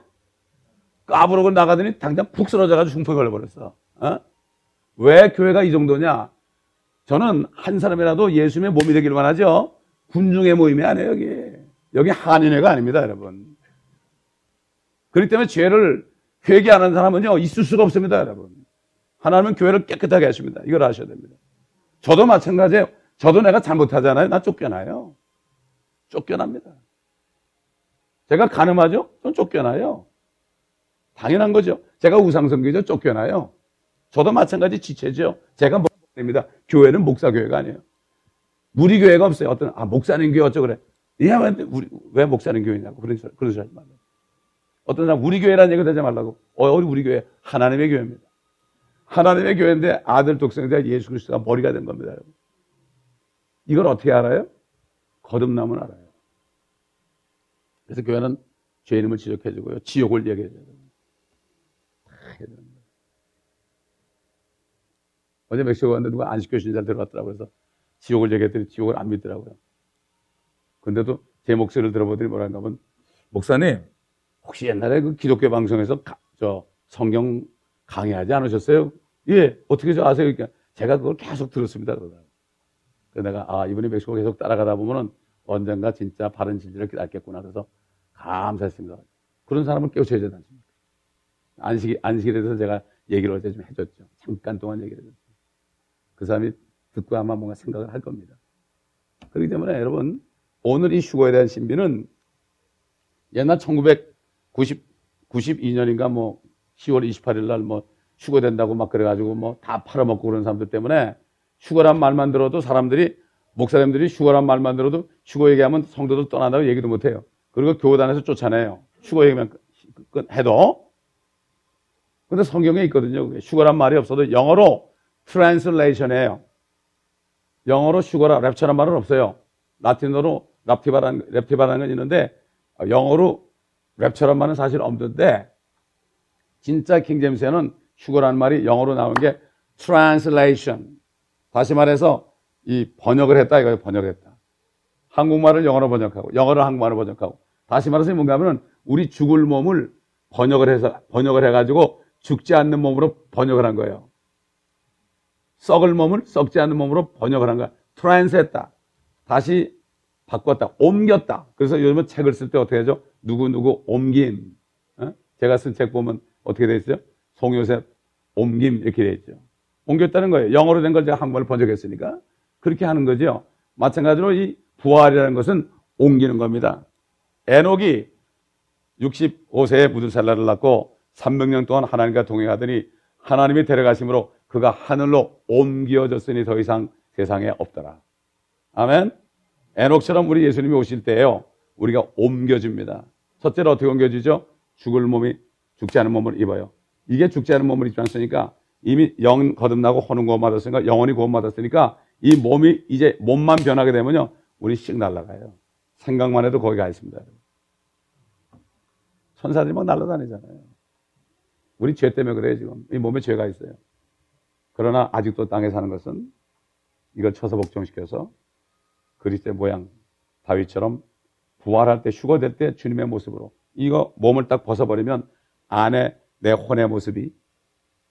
S1: 까불어 나가더니 당장 푹 쓰러져가지고 중풍에 걸려버렸어. 어? 왜 교회가 이 정도냐? 저는 한 사람이라도 예수님의 몸이 되기를 원하죠. 군중의 모임이 아니에요, 여기. 여기 한인회가 아닙니다, 여러분. 그렇기 때문에 죄를 회개 안 하는 사람은요, 있을 수가 없습니다, 여러분. 하나님은 교회를 깨끗하게 하십니다. 이걸 아셔야 됩니다. 저도 마찬가지예요. 저도 내가 잘못하잖아요. 나 쫓겨나요. 쫓겨납니다. 제가 가늠하죠? 전 쫓겨나요. 당연한 거죠. 제가 우상성교죠? 쫓겨나요. 저도 마찬가지 지체죠. 제가 목사입니다. 교회는 목사교회가 아니에요. 우리 교회가 없어요. 어떤, 아, 목사님 교회 어쩌고 그래. 예, 왜, 우리, 왜 목사님 교회냐고. 그런 그런 소리 하지 말라고. 어떤 사람, 우리 교회라는 얘기 하지 말라고. 어, 우리, 교회. 하나님의 교회입니다. 하나님의 교회인데 아들 대한 예수 그리스도가 머리가 된 겁니다. 여러분. 이걸 어떻게 알아요? 거듭남은 알아요. 그래서 교회는 죄인임을 지적해주고요. 지옥을 얘기해줘요. 어제 멕시코 갔는데 누가 안식교 신자 들어갔더라고요. 그래서 지옥을 얘기했더니 지옥을 안 믿더라고요. 근데도 제 목소리를 들어보더니 뭐라는가 하면 목사님 혹시 옛날에 그 기독교 방송에서 가, 저 성경 강의하지 않으셨어요? 예, 어떻게 저 아세요? 그러니까 제가 그걸 계속 들었습니다. 그러다. 그래서 내가 아 이분이 멕시코 계속 따라가다 보면은 언젠가 진짜 바른 진리를 깨닫겠구나. 그래서 감사했습니다. 그런 사람을 깨우쳐야 되지 않습니까? 안식이, 안식에 대해서 제가 얘기를 어제 좀 해줬죠. 잠깐 동안 얘기를 해줬죠. 그 사람이 듣고 아마 뭔가 생각을 할 겁니다. 그렇기 때문에 여러분, 오늘 이 휴거에 대한 신비는 옛날 1990, 92년인가 뭐 10월 28일 날뭐 휴거된다고 막 그래가지고 뭐 다 팔아먹고 그런 사람들 때문에 휴거란 말만 들어도 사람들이 목사님들이 휴거란 말만 들어도 휴거 얘기하면 성도들 떠난다고 얘기도 못해요. 그리고 교단에서 쫓아내요. 휴거 얘기만 해도. 근데 성경에 있거든요. 휴거란 말이 없어도 영어로 translation이에요. 영어로 휴거라 rapture란 말은 없어요. 라틴어로 랍티바라는, 랩티바라는 건 있는데 영어로 rapture란 말은 사실 없는데 진짜 킹제임스에는 휴거라는 말이 영어로 나온 게 translation. 다시 말해서 이 번역을 했다 이거예요. 번역을 했다. 한국말을 영어로 번역하고 영어를 한국말로 번역하고 다시 말해서 뭔가 하면 우리 죽을 몸을 번역을 해서 번역을 해 가지고 죽지 않는 몸으로 번역을 한 거예요. 썩을 몸을 썩지 않는 몸으로 번역을 한 거야. 트랜스했다. 다시 바꿨다. 옮겼다. 그래서 요즘은 책을 쓸 때 어떻게 하죠? 누구누구 옮김. 어? 제가 쓴 책 보면 어떻게 돼 있어요? 송요셉 옮김 이렇게 돼 있죠. 옮겼다는 거예요. 영어로 된 걸 제가 한국말로 번역했으니까. 그렇게 하는 거죠. 마찬가지로 이 부활이라는 것은 옮기는 겁니다. 에녹이 65세에 무드살라를 낳고 300년 동안 하나님과 동행하더니 하나님이 데려가심으로 그가 하늘로 옮겨졌으니 더 이상 세상에 없더라. 아멘. 에녹처럼 우리 예수님이 오실 때에요. 우리가 옮겨줍니다. 첫째로 어떻게 옮겨주죠? 죽을 몸이 죽지 않은 몸을 입어요. 이게 죽지 않은 몸을 입지 않으니까 이미 영 거듭나고 혼은 구원 받았으니까 영원히 구원 받았으니까 이 몸이 이제 몸만 변하게 되면요. 우리 씩 날아가요. 생각만 해도 거기 가 있습니다. 천사들이 막 날아다니잖아요. 우리 죄 때문에 그래요, 지금. 이 몸에 죄가 있어요. 그러나 아직도 땅에 사는 것은 이걸 쳐서 복종시켜서 그리스도의 모양, 다윗처럼 부활할 때, 휴거될 때 주님의 모습으로 이거 몸을 딱 벗어버리면 안에 내 혼의 모습이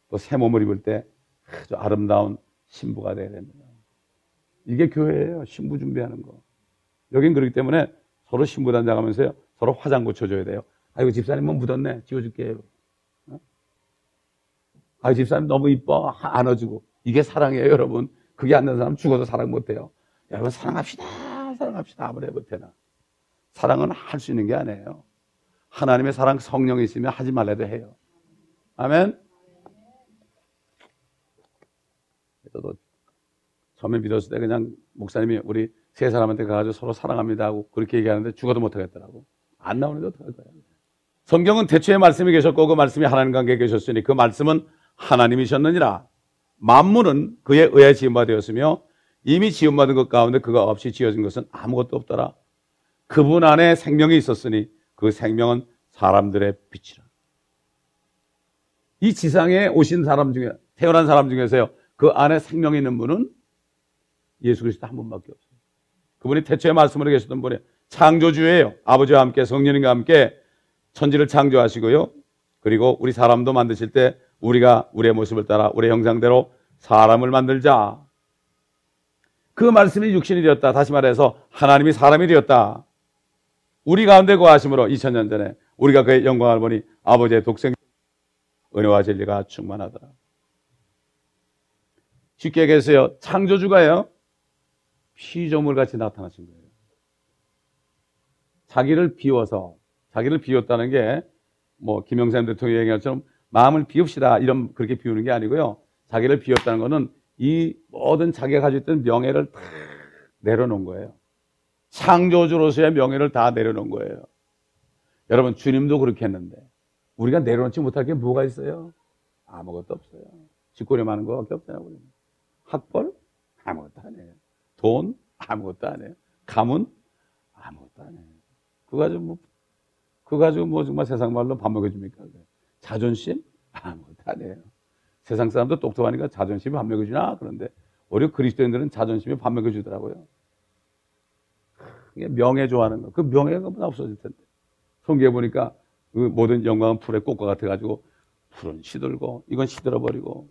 S1: 또 새 몸을 입을 때 아주 아름다운 신부가 되어야 됩니다. 이게 교회예요. 신부 준비하는 거. 여긴 그렇기 때문에 서로 신부 단장 하면서요. 서로 화장 고쳐줘야 돼요. 아이고 집사님 뭐 묻었네. 지워줄게요. 어? 아이 집사님 너무 이뻐. 안아주고. 이게 사랑이에요 여러분. 그게 안 되는 사람 죽어도 사랑 못해요. 여러분 사랑합시다. 사랑합시다. 아무리 못해나. 사랑은 할 수 있는 게 아니에요. 하나님의 사랑 성령이 있으면 하지 말래도 해요. 아멘. 저도 처음에 믿었을 때 그냥 목사님이 우리 세 사람한테 가가지고 서로 사랑합니다 하고 그렇게 얘기하는데 죽어도 못하겠더라고. 안 나오는데 어떡할 거야. 성경은 대초에 말씀이 계셨고 그 말씀이 하나님과 함께 계셨으니 그 말씀은 하나님이셨느니라. 만물은 그에 의해 지음받되었으며 이미 지음받은 것 가운데 그가 없이 지어진 것은 아무것도 없더라. 그분 안에 생명이 있었으니 그 생명은 사람들의 빛이라. 이 지상에 오신 사람 중에 태어난 사람 중에서요. 그 안에 생명이 있는 분은 예수 그리스도 한 분밖에 없어요. 그분이 태초에 말씀으로 계셨던 분이 창조주예요. 아버지와 함께 성령님과 함께 천지를 창조하시고요. 그리고 우리 사람도 만드실 때 우리가 우리의 모습을 따라 우리의 형상대로 사람을 만들자. 그 말씀이 육신이 되었다. 다시 말해서 하나님이 사람이 되었다. 우리 가운데 거하심으로 2000년 전에 우리가 그의 영광을 보니 아버지의 독생 은혜와 진리가 충만하더라. 쉽게 얘기해서요. 창조주가요. 피조물 같이 나타나신 거예요. 자기를 비워서 자기를 비웠다는 게 뭐 김영삼 대통령 얘기한 것처럼 마음을 비웁시다 이런 그렇게 비우는 게 아니고요. 자기를 비웠다는 것은 이 모든 자기가 가지고 있던 명예를 다 내려놓은 거예요. 창조주로서의 명예를 다 내려놓은 거예요. 여러분 주님도 그렇게 했는데 우리가 내려놓지 못할 게 뭐가 있어요? 아무것도 없어요. 짓거리 많은 거밖에 없잖아요. 우리는. 학벌? 아무것도 안 해요. 돈? 아무것도 안 해요. 가문? 아무것도 안 해요. 그거 가지고 뭐, 그거 가지고 뭐 정말 세상 말로 밥 먹여줍니까? 자존심? 아무것도 안 해요. 세상 사람도 똑똑하니까 자존심이 밥 먹여주나? 그런데 오히려 그리스도인들은 자존심이 밥 먹여주더라고요. 명예 좋아하는 거. 그 명예가 없어질 텐데. 성경에 보니까 그 모든 영광은 풀의 꽃과 같아가지고 풀은 시들고 이건 시들어버리고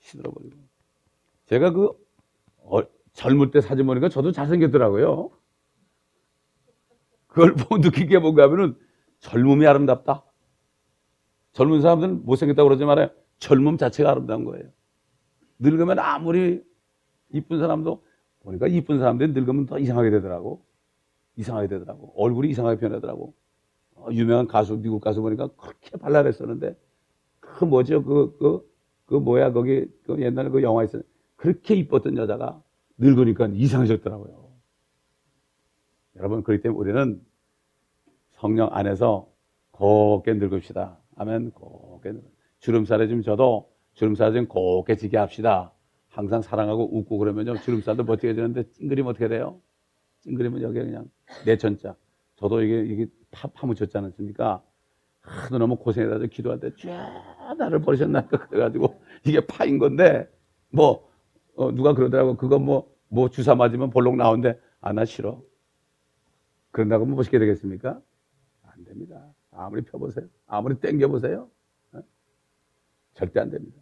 S1: 시들어버리고. 제가 그 어, 젊을 때 사진 보니까 저도 잘생겼더라고요. 그걸 보고 느낀 게 뭔가 하면은 젊음이 아름답다. 젊은 사람들은 못생겼다고 그러지 말아요. 젊음 자체가 아름다운 거예요. 늙으면 아무리 이쁜 사람도 보니까 이쁜 사람들이 늙으면 더 이상하게 되더라고. 이상하게 되더라고. 얼굴이 이상하게 변하더라고. 어, 유명한 가수, 미국 가수 보니까 그렇게 발랄했었는데, 그 뭐죠? 그, 그, 그 뭐야, 거기, 그 옛날에 그 영화 있었 그렇게 이뻤던 여자가 늙으니까 이상해졌더라고요. 여러분, 그렇기 때문에 우리는 성령 안에서 곱게 늙읍시다. 아멘, 곱게 늙 주름살에 좀 져도 주름살 좀 곱게 지게 합시다. 항상 사랑하고 웃고 그러면요. 주름살도 버티게 되는데 찡그리면 어떻게 돼요? 찡그리면 여기 그냥 내천자. 저도 이게, 이게 파, 파묻혔지 않습니까? 하도 너무 고생해가지고 기도할 때, 쫙 나를 버리셨나? 그래가지고 이게 파인 건데, 뭐, 어, 누가 그러더라고. 그거 뭐, 뭐 주사 맞으면 볼록 나오는데, 아, 나 싫어. 그런다고 뭐 멋있게 되겠습니까? 안 됩니다. 아무리 펴보세요. 아무리 땡겨보세요. 어? 절대 안 됩니다.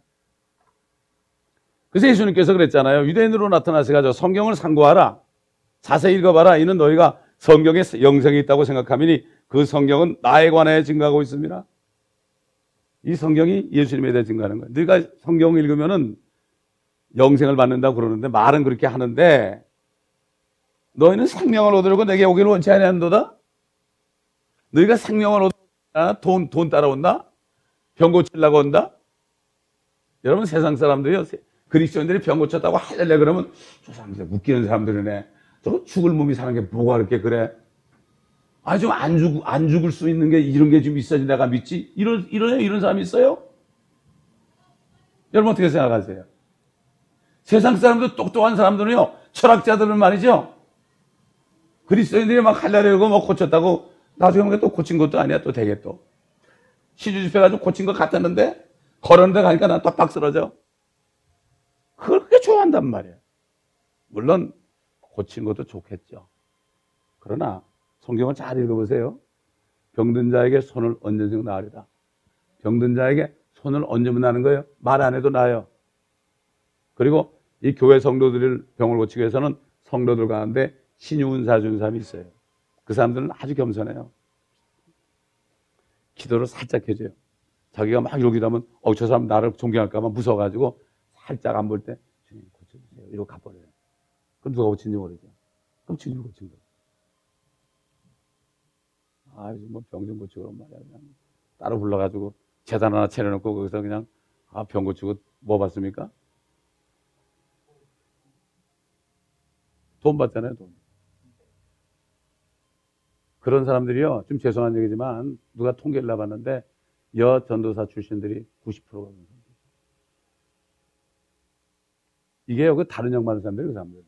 S1: 그래서 예수님께서 그랬잖아요. 유대인으로 나타나셔가지고 성경을 상고하라. 자세히 읽어봐라. 이는 너희가 성경에 영생이 있다고 생각하면이 그 성경은 나에 관하여 증거하고 있습니다. 이 성경이 예수님에 대해 증거하는 거예요. 너희가 성경 읽으면은 영생을 받는다고 그러는데 말은 그렇게 하는데 너희는 생명을 얻으려고 내게 오기를 원치 아니한도다. 너희가 생명을 얻으려 돈, 돈 따라온다? 병 고치려고 온다? 여러분 세상 사람들이요. 그리스도인들이 병 고쳤다고 하려고 그러면 저 사람들 웃기는 사람들이네. 저 죽을 몸이 사는 게 뭐가 그렇게 그래? 아, 좀 안 죽, 안 죽을 수 있는 게 이런 게 좀 있어야지 내가 믿지? 이런, 이런, 이런 사람이 있어요? 여러분 어떻게 생각하세요? 세상 사람들 똑똑한 사람들은요, 철학자들은 말이죠. 그리스도인들이 막 하려고 뭐 고쳤다고 나중에 또 고친 것도 아니야, 또 되게 또. 시주 집회 가지고 고친 것 같았는데, 걸었는데 가니까 난 빡빡 쓰러져. 그렇게 좋아한단 말이에요. 물론, 고친 것도 좋겠죠. 그러나, 성경을 잘 읽어보세요. 병든 자에게 손을 얹어주고 나으리다. 병든 자에게 손을 얹으면 나는 거예요. 말 안 해도 나요. 그리고 이 교회 성도들을 병을 고치기 위해서는 성도들 가운데 신유은사 주는 사람이 있어요. 그 사람들은 아주 겸손해요. 기도를 살짝 해줘요. 자기가 막 이러기도 하면, 어, 저 사람 나를 존경할까봐 무서워가지고 살짝 안 볼 때, 주님 고쳐주세요. 이러고 가버려요. 그럼 누가 고친지 모르죠. 그럼 주님이 고친 거예요. 아, 요즘 뭐병 좀 고치고 그런 말이야. 그냥 따로 불러가지고 재단 하나 차려놓고 거기서 그냥 아, 병 고치고 뭐 받습니까? 돈 받잖아요, 돈. 그런 사람들이요, 좀 죄송한 얘기지만 누가 통계를 내봤는데 여 전도사 출신들이 90%가 그런 사람들. 이게요, 그 다른 형 많은 사람들이 그 사람들.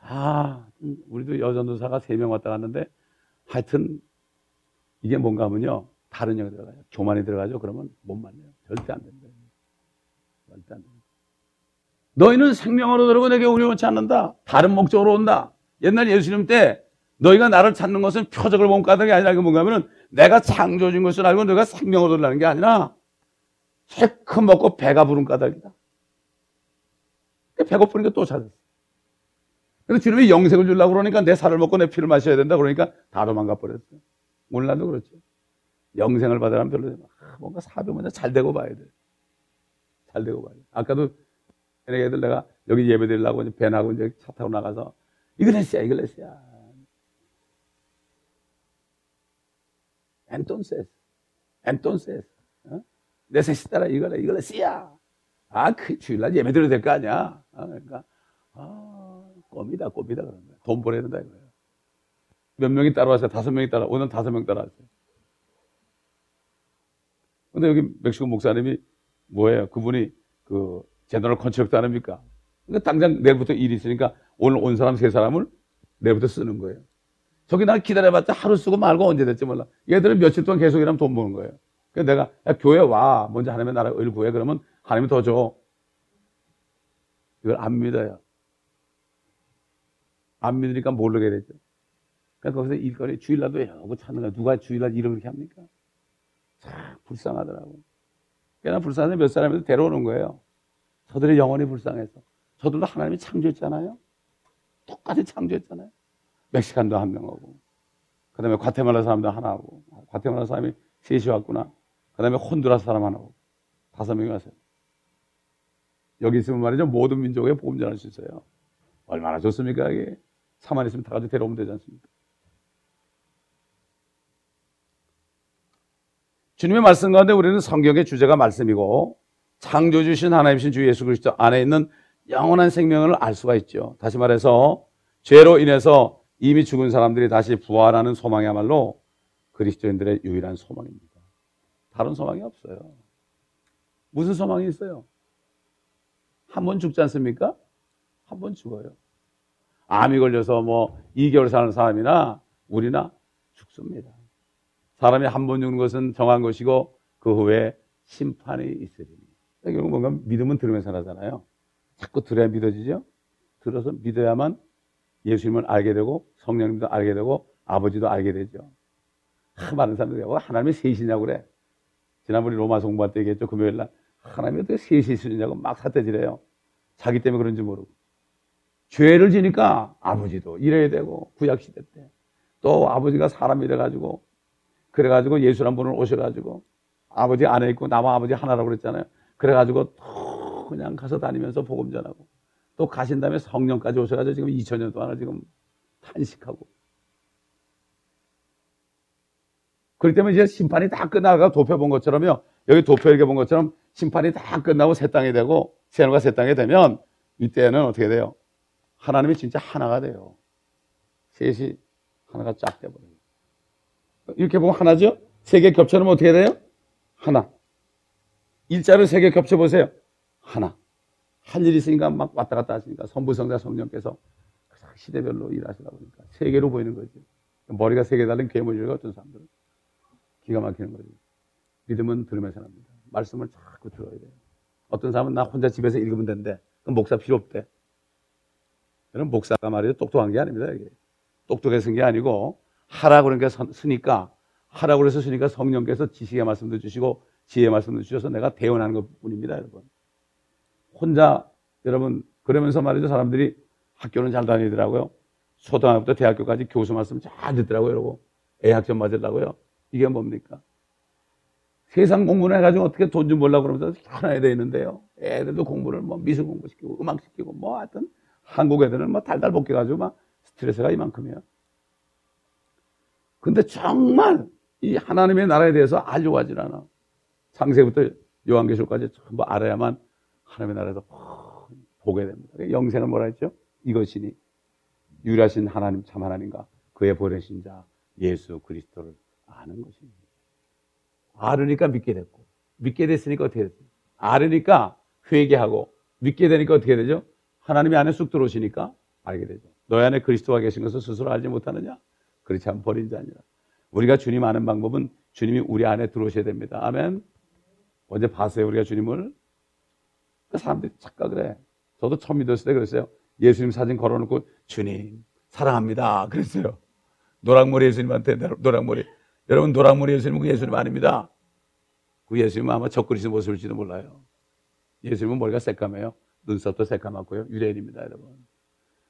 S1: 아, 우리도 여 전도사가 3명 왔다 갔는데 하여튼 이게 뭔가 하면요. 다른 영이 들어가요. 교만이 들어가죠. 그러면 못 만나요. 절대 안 됩니다. 절대 안 됩니다. 너희는 생명으로 들어고 내게 우려원치 않는다. 다른 목적으로 온다. 옛날 예수님 때 너희가 나를 찾는 것은 표적을 본 까닭이 아니라 이거 뭔가 하면은 내가 창조주인 것을 알고 너희가 생명으로 들라는 게 아니라 실컷 먹고 배가 부른 까닭이다. 배고프니까 또 찾았어. 그래서 주님이 영생을 주려고 그러니까 내 살을 먹고 내 피를 마셔야 된다 그러니까 다 도망가 버렸어요. 몰라도 그렇죠. 영생을 받으려면 별로 아, 뭔가 먼저 잘 되고 봐야 돼. 잘 되고 봐야 돼. 아까도 애들 내가 여기 예배 드리려고 이제 배나고 이제 차 타고 나가서 이글레시아, 이글레시아. Entonces, entonces. 어? Necesita la igle, iglesia. 아, 그 주일날 예배 드려도 될 거 아니야. 어, 그러니까, 아, comida, comida. 그런 거야. 돈 벌어야 된다, 이거야. 몇 명이 따라왔어요? 다섯 명이 따라, 오늘 다섯 명 따라왔어요. 근데 여기 멕시코 목사님이 뭐예요? 그분이 그 general contractor 아닙니까? 그러니까 당장 내일부터 일이 있으니까 오늘 온 사람 세 사람을 내일부터 쓰는 거예요. 저기 날 기다려봤자 하루 쓰고 말고 언제 될지 몰라. 얘들은 며칠 동안 계속 일하면 돈 버는 거예요. 그래서 내가 야, 교회 와. 먼저 하나님의 나라 을 구해. 그러면 하나님이 더 줘. 이걸 안 믿어요. 안 믿으니까 모르게 되죠. 그러니까 거기서 일거리 주일날도 여고 찾는 거야. 누가 주일날 일을 그렇게 합니까? 참 불쌍하더라고. 꽤나 불쌍한데 몇 사람이 데려오는 거예요. 저들의 영혼이 불쌍해서. 저들도 하나님이 창조했잖아요. 똑같이 창조했잖아요. 멕시칸도 한 명하고. 그 다음에 과테말라 사람도 하나 하고. 과테말라 사람이 셋이 왔구나. 그 다음에 혼두라스 사람 하나 하고. 다섯 명이 왔어요. 여기 있으면 말이죠. 모든 민족에 보험 전할 수 있어요. 얼마나 좋습니까, 이게. 사만 있으면 다 같이 데려오면 되지 않습니까? 주님의 말씀 가운데 우리는 성경의 주제가 말씀이고 창조주신 하나님이신 주 예수 그리스도 안에 있는 영원한 생명을 알 수가 있죠. 다시 말해서 죄로 인해서 이미 죽은 사람들이 다시 부활하는 소망이야말로 그리스도인들의 유일한 소망입니다. 다른 소망이 없어요. 무슨 소망이 있어요? 한 번 죽지 않습니까? 한 번 죽어요. 암이 걸려서 뭐 2개월 사는 사람이나 우리나 죽습니다. 사람이 한 번 죽는 것은 정한 것이고 그 후에 심판이 있으리니. 결국 뭔가 믿음은 들으면서 하잖아요. 자꾸 들어야 믿어지죠? 들어서 믿어야만 예수님을 알게 되고 성령님도 알게 되고 아버지도 알게 되죠. 하, 많은 사람들이 하나님이 셋이냐고 그래. 지난번에 로마서 공부할 때 얘기했죠. 금요일 날. 하나님이 어떻게 셋이 있으냐고 막 사태질해요. 자기 때문에 그런지 모르고. 죄를 지니까 아버지도 이래야 되고 구약시대 때. 또 아버지가 사람이 돼가지고 그래가지고 예수란 분을 오셔가지고 아버지 안에 있고 나와 아버지 하나라고 그랬잖아요. 그래가지고 또 그냥 가서 다니면서 복음 전하고 또 가신 다음에 성령까지 오셔가지고 지금 2000년 동안을 지금 탄식하고 그렇기 때문에 이제 심판이 다 끝나가 도표 본 것처럼요. 여기 도표 이렇게 본 것처럼 심판이 다 끝나고 새 땅이 되고 새하늘과 새 땅이 되면 이때는 어떻게 돼요? 하나님이 진짜 하나가 돼요. 셋이 하나가 쫙 돼버려요. 이렇게 보면 하나죠? 세 개 겹쳐놓으면 어떻게 돼요? 하나. 일자를 세 개 겹쳐보세요. 하나. 할 일이 있으니까 막 왔다 갔다 하시니까 선부성자 성령께서 시대별로 일하시다 보니까 세 개로 보이는 거죠. 머리가 세 개 달린 괴물이가 어떤 사람들은. 기가 막히는 거죠. 믿음은 들으면서 합니다. 말씀을 자꾸 들어야 돼요. 어떤 사람은 나 혼자 집에서 읽으면 된대. 그럼 목사 필요 없대. 여러분, 목사가 말이죠. 똑똑한 게 아닙니다. 이게. 똑똑해서 쓴 게 아니고, 하라고 그러니까 쓰니까, 하라고 그래서 쓰니까 성령께서 지식의 말씀도 주시고, 지혜의 말씀도 주셔서 내가 대원하는 것 뿐입니다, 여러분. 혼자, 여러분, 그러면서 말이죠. 사람들이 학교는 잘 다니더라고요. 초등학교부터 대학교까지 교수 말씀 잘 듣더라고요, 이러고. 애학점 맞으려고요. 이게 뭡니까? 세상 공부를 해가지고 어떻게 돈 좀 벌려고 그러면서 하나야 돼 있는데요. 애들도 공부를 뭐 미술 공부 시키고 음악 시키고 뭐 하여튼 한국 애들은 뭐 달달 볶여가지고 막 스트레스가 이만큼이야. 근데 정말 이 하나님의 나라에 대해서 알려고 하질 않아. 창세부터 요한계시록까지 전부 알아야만 하나님의 나라에서 보게 됩니다. 영생은 뭐라 했죠? 이것이니 유일하신 하나님 참 하나님과 그의 보내신 자 예수 그리스도를 아는 것입니다. 알으니까 믿게 됐고 믿게 됐으니까 어떻게 됐어요? 알으니까 회개하고 믿게 되니까 어떻게 되죠? 하나님이 안에 쑥 들어오시니까 알게 되죠. 너희 안에 그리스도가 계신 것을 스스로 알지 못하느냐? 그렇지 않으면 버린 자 아니라. 우리가 주님 아는 방법은 주님이 우리 안에 들어오셔야 됩니다. 아멘. 언제 봤어요? 우리가 주님을? 그 사람들이 착각을 해. 저도 처음 믿었을 때 그랬어요. 예수님 사진 걸어놓고 주님 사랑합니다. 그랬어요. 노랑머리 예수님한테 노랑머리. 여러분 노랑머리 예수님은 그 예수님 아닙니다. 그 예수님은 아마 적그리스 모습일지도 몰라요. 예수님은 머리가 새까매요. 눈썹도 새까맣고요. 유대인입니다, 여러분.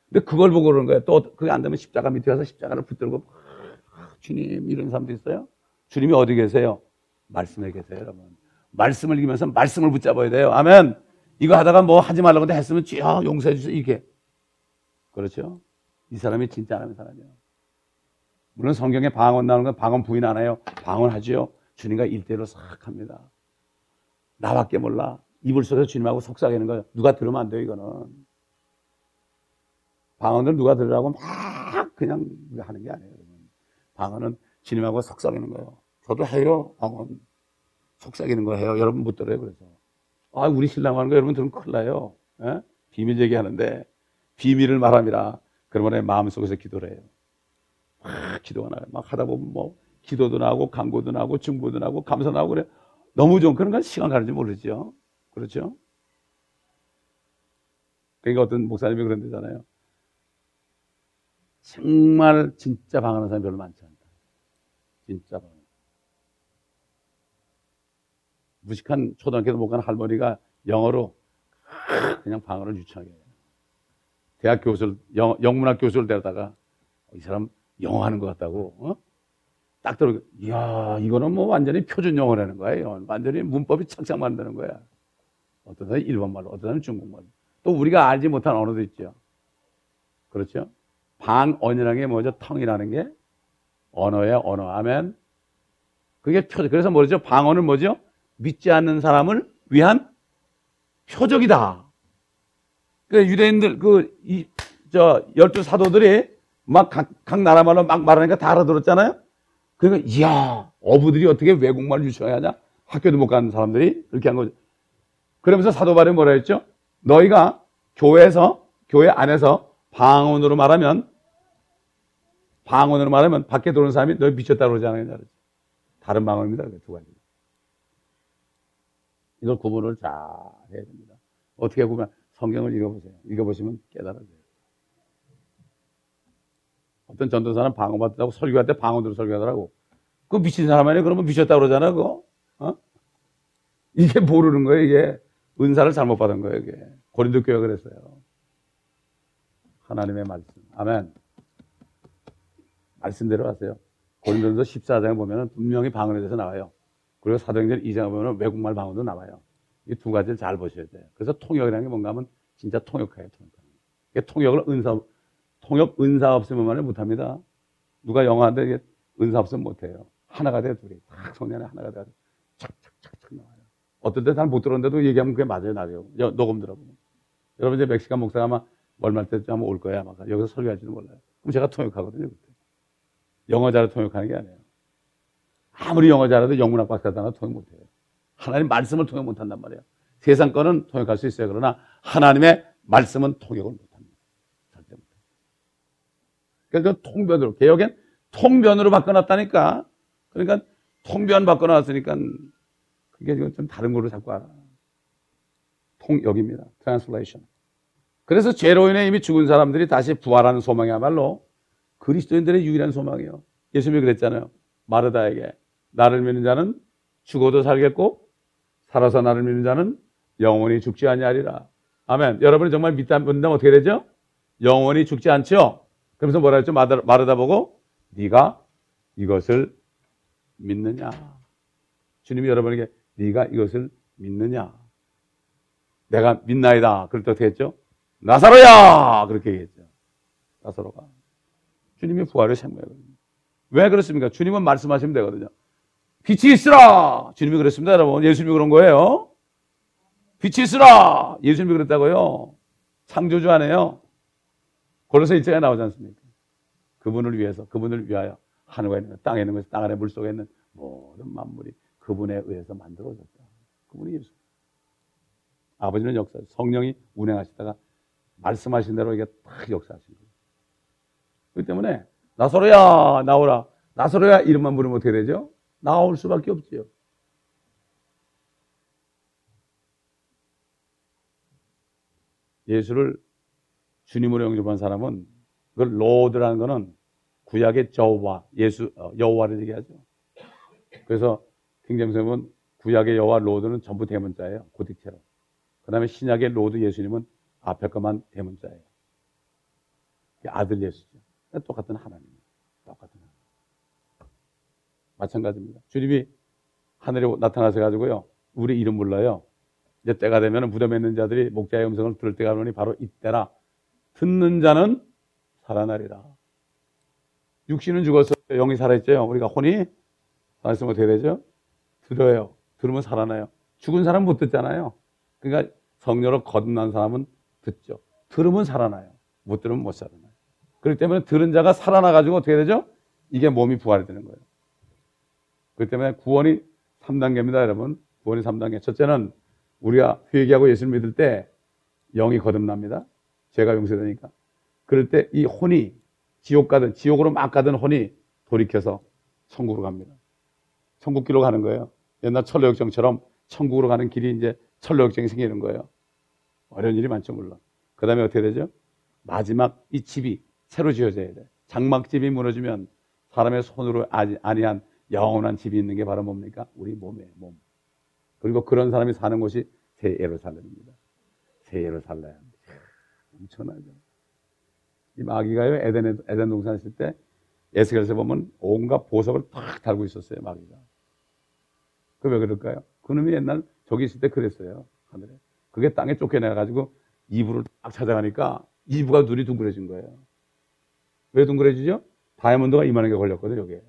S1: 근데 그걸 보고 그러는 거예요. 또 그게 안 되면 십자가 밑에 가서 십자가를 붙들고 주님 이런 사람도 있어요. 주님이 어디 계세요? 말씀에 계세요, 여러분. 말씀을 읽으면서 말씀을 붙잡아야 돼요. 아멘. 이거 하다가 뭐 하지 말라고 했으면 쥐어 용서해 주세요. 이게. 그렇죠? 이 사람이 진짜 하나님의 사람이에요. 물론 성경에 방언 나오는 건 방언 부인 안 해요. 방언하지요. 주님과 일대로 싹 합니다. 나밖에 몰라. 이불 속에서 주님하고 속삭이는 거예요. 누가 들으면 안 돼요, 이거는. 방언을 누가 들으라고 막 그냥 하는 게 아니에요. 방언은 주님하고 속삭이는 거예요. 저도 해요, 방언. 속삭이는 거 해요. 여러분 못 들어요, 그래서. 아, 우리 신랑 하는 거 여러분 들으면 큰일 나요. 에? 비밀 얘기하는데, 비밀을 말함이라. 그러면 마음속에서 기도를 해요. 막 기도가 나요. 막 하다 보면 뭐, 기도도 나고, 강구도 나고, 중보도 나고, 감사 나고, 그래. 너무 좋은 그런 건 시간 가는지 모르죠. 그렇죠? 그러니까 어떤 목사님이 그런 데잖아요. 정말 진짜 방하는 사람이 별로 많지 않다. 진짜 방. 무식한 초등학교도 못 가는 할머니가 영어로 그냥 방언을 유창하게 해요. 대학 교수를, 영, 영문학 교수를 데려다가 이 사람 영어 하는 것 같다고, 어? 딱 들어, 이야, 이거는 뭐 완전히 표준 영어라는 거예요. 완전히 문법이 착착 만드는 거야. 어떤 사람이 일본말로, 어떤 사람이 중국말로. 또 우리가 알지 못한 언어도 있죠. 그렇죠? 방언이라는 게 뭐죠? 텅이라는 게 언어예요, 언어. 아멘. 그게 표, 그래서 뭐죠? 방언은 뭐죠? 믿지 않는 사람을 위한 표적이다. 그 유대인들 그이저 열두 사도들이 막각 각 나라 말로 막 말하니까 다 알아들었잖아요. 그러니까 이야 어부들이 어떻게 외국말 유창하냐? 학교도 못 가는 사람들이 그렇게 한 거죠. 그러면서 사도 바울이 뭐라 했죠? 너희가 교회에서 교회 안에서 방언으로 말하면 방언으로 말하면 밖에 들어오는 사람이 너희 미쳤다 않느냐 다른 방언입니다. 두 가지. 이걸 구분을 잘 해야 됩니다. 어떻게 보면 성경을 읽어보세요. 읽어보시면 깨달아져요. 어떤 전도사는 방언 받다고 설교할 때 방언으로 설교하더라고. 그 미친 사람 아니에요? 그러면 미쳤다 그러잖아, 그거. 어? 이게 모르는 거예요, 이게. 은사를 잘못 받은 거예요, 이게. 고린도 교회가 그랬어요. 하나님의 말씀. 아멘. 말씀대로 하세요. 고린도서 14장에 보면 분명히 방언에 대해서 나와요. 그리고 사도행전 2장에 보면 외국말 방언도 나와요. 이 두 가지를 잘 보셔야 돼요. 그래서 통역이라는 게 뭔가 하면 진짜 통역해요, 통역. 통역을 은사, 통역 은사 없으면 말을 못합니다. 누가 이게 은사 없으면 못해요. 하나가 돼, 둘이. 딱 안에 하나가 돼. 착착착착 나와요. 어떤 때잘못 들었는데도 얘기하면 그게 맞아요, 나중에. 녹음 들어보면. 여러분 이제 멕시칸 목사가 아마 월말 때쯤 한번 올 거야, 아마. 여기서 설교할지도 몰라요. 그럼 제가 통역하거든요, 그때. 영어 잘해 통역하는 게 아니에요. 아무리 영어 잘해도 영문학 박사도 통역 못해요. 하나님 말씀을 통역 못한단 말이에요. 세상 거는 통역할 수 있어요. 그러나 하나님의 말씀은 통역을 못합니다. 절대 못해요. 그러니까 통변으로, 개혁엔 통변으로 바꿔놨다니까. 그러니까 통변 바꿔놨으니까 그게 좀 다른 걸로 자꾸 알아. 통역입니다. translation. 그래서 죄로 인해 이미 죽은 사람들이 다시 부활하는 소망이야말로 그리스도인들의 유일한 소망이에요. 예수님이 그랬잖아요. 마르다에게 나를 믿는 자는 죽어도 살겠고 살아서 나를 믿는 자는 영원히 죽지 아니하리라. 아멘. 여러분이 정말 믿다 믿는다면 어떻게 되죠? 영원히 죽지 않죠. 그러면서 뭐라 했죠? 마르다 보고 네가 이것을 믿느냐? 주님이 여러분에게 네가 이것을 믿느냐? 내가 믿나이다. 그럴 때 어떻게 했죠? 나사로야! 그렇게 얘기했죠. 나사로가. 주님이 부활의 생명이거든요. 왜 그렇습니까? 주님은 말씀하시면 되거든요. 빛이 있으라! 주님이 그랬습니다, 여러분. 예수님이 그런 거예요. 빛이 있으라! 예수님이 그랬다고요. 창조주 안에요. 골로새 1장에 나오지 않습니까? 그분을 위해서, 그분을 위하여 하늘에 있는 것, 땅에 있는 것, 땅 안에 물 속에 있는 모든 만물이 그분에 의해서 만들어졌다. 그분이 예수. 아버지는 역사, 성령이 운행하시다가 말씀하신 대로 이게 딱 역사하신 거예요. 그렇기 때문에 나사로야 나오라. 나사로야 이름만 부르면 어떻게 되죠? 나올 수밖에 없지요. 예수를 주님으로 영접한 사람은 그걸 Lord라는 거는 구약의 저와 예수 어, 여호와를 얘기하죠. 그래서 킹제임스는 구약의 여호와 Lord는 전부 대문자예요. 고딕체로. 그다음에 신약의 Lord 예수님은 앞에 것만 대문자예요. 아들 예수죠. 똑같은 하나님. 마찬가지입니다. 주님이 하늘에 나타나서 가지고요. 우리 이름 불러요. 이제 때가 되면 무덤에 있는 자들이 목자의 음성을 들을 때가 오니 바로 이때라. 듣는 자는 살아나리라. 육신은 죽었어요. 영이 살아있죠. 우리가 혼이 살아있으면 어떻게 되죠? 들어요. 들으면 살아나요. 죽은 사람은 못 듣잖아요. 그러니까 성녀로 거듭난 사람은 듣죠. 들으면 살아나요. 못 들으면 못 살아나요. 그렇기 때문에 들은 자가 살아나가지고 어떻게 되죠? 이게 몸이 부활이 되는 거예요. 그렇기 때문에 구원이 3단계입니다, 여러분. 구원이 3단계. 첫째는 우리가 회개하고 예수를 믿을 때 영이 거듭납니다. 죄가 용서되니까. 그럴 때 이 혼이 지옥 가든 지옥으로 막 가든 혼이 돌이켜서 천국으로 갑니다. 천국길로 가는 거예요. 옛날 철로역정처럼 천국으로 가는 길이 이제 철로역정이 생기는 거예요. 어려운 일이 많죠, 물론. 그 다음에 어떻게 되죠? 마지막 이 집이 새로 지어져야 돼. 장막집이 무너지면 사람의 손으로 아니한 영원한 집이 있는 게 바로 뭡니까? 우리 몸에 몸. 그리고 그런 사람이 사는 곳이 새 예루살렘입니다. 새 예루살렘. 엄청나죠. 이 마귀가요, 에덴에, 에덴 동산 했을 때, 에스겔에서 보면 온갖 보석을 탁 달고 있었어요, 마귀가. 그 왜 그럴까요? 그놈이 옛날 저기 있을 때 그랬어요, 하늘에. 그게 땅에 쫓겨내가지고 이불을 딱 찾아가니까 이부가 눈이 둥그레진 거예요. 왜 둥그레지죠? 다이아몬드가 이만한 게 걸렸거든, 여기에.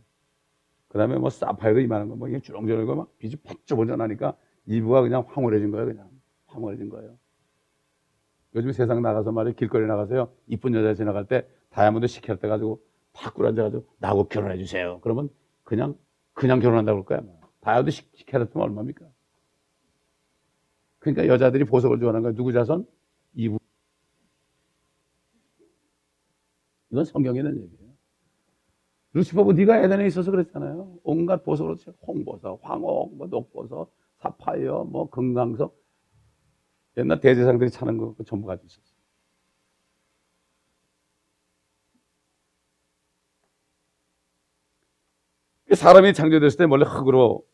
S1: 그 다음에 뭐 사파이어도 이만한 거, 뭐 이게 주렁주렁하고 막 빛이 푹쩍 번져나니까 이부가 그냥 황홀해진 거예요, 그냥. 황홀해진 거예요. 요즘 세상 나가서 말이야 길거리 나가서요 이쁜 여자 지나갈 때 다이아몬드 시켜때 가지고 팍 꿇어앉아가지고 나하고 결혼해 주세요. 그러면 그냥 그냥 결혼한다고 그럴 거야. 다이아몬드 시켜놨으면 얼마입니까? 그러니까 여자들이 보석을 좋아하는 거야. 누구 자손? 이부. 이건 성경에 있는 얘기예요. 루시퍼가 네가 에덴에 있어서 그랬잖아요. 온갖 보석으로 쳐. 홍보석, 황옥, 뭐 녹보석, 사파이어, 뭐 금강석. 옛날 대제상들이 차는 거 전부 가지고 있었어. 사람이 창조됐을 때 원래 흙으로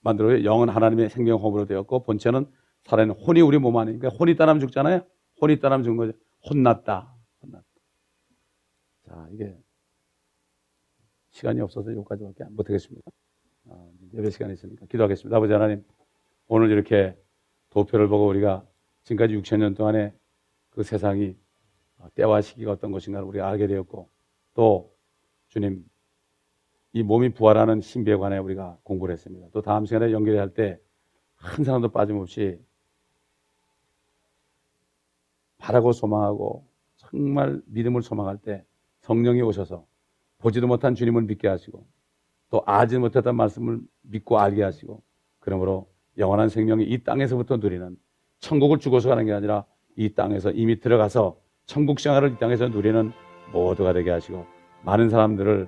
S1: 만들어요. 영은 하나님의 생명 호흡으로 되었고 본체는 살아있는 혼이 우리 몸 안에. 그러니까 혼이 따라면 죽잖아요. 혼이 따라면 죽은 거죠. 혼났다. 혼났다. 자, 이게 시간이 없어서 여기까지밖에 못하겠습니다. 아, 예배 시간이 있으니까 기도하겠습니다. 아버지 하나님, 오늘 이렇게 도표를 보고 우리가 지금까지 6천 년 동안에 그 세상이 때와 시기가 어떤 것인가를 우리가 알게 되었고 또 주님 이 몸이 부활하는 신비에 관해 우리가 공부를 했습니다. 또 다음 시간에 연결할 때 한 사람도 빠짐없이 바라고 소망하고 정말 믿음을 소망할 때 성령이 오셔서 보지도 못한 주님을 믿게 하시고 또 아지 못했던 말씀을 믿고 알게 하시고 그러므로 영원한 생명이 이 땅에서부터 누리는 천국을 죽어서 가는 게 아니라 이 땅에서 이미 들어가서 천국 생활을 이 땅에서 누리는 모두가 되게 하시고 많은 사람들을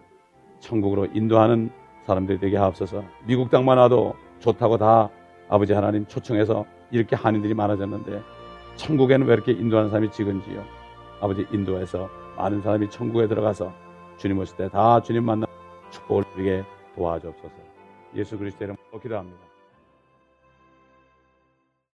S1: 천국으로 인도하는 사람들이 되게 하옵소서. 미국 땅만 와도 좋다고 다 아버지 하나님 초청해서 이렇게 한인들이 많아졌는데 천국에는 왜 이렇게 인도하는 사람이 적은지요. 아버지 인도해서 많은 사람이 천국에 들어가서 주님 오실 때 다 주님 만나 축복을 누리게 도와주옵소서. 예수 그리스도 이름으로 기도합니다.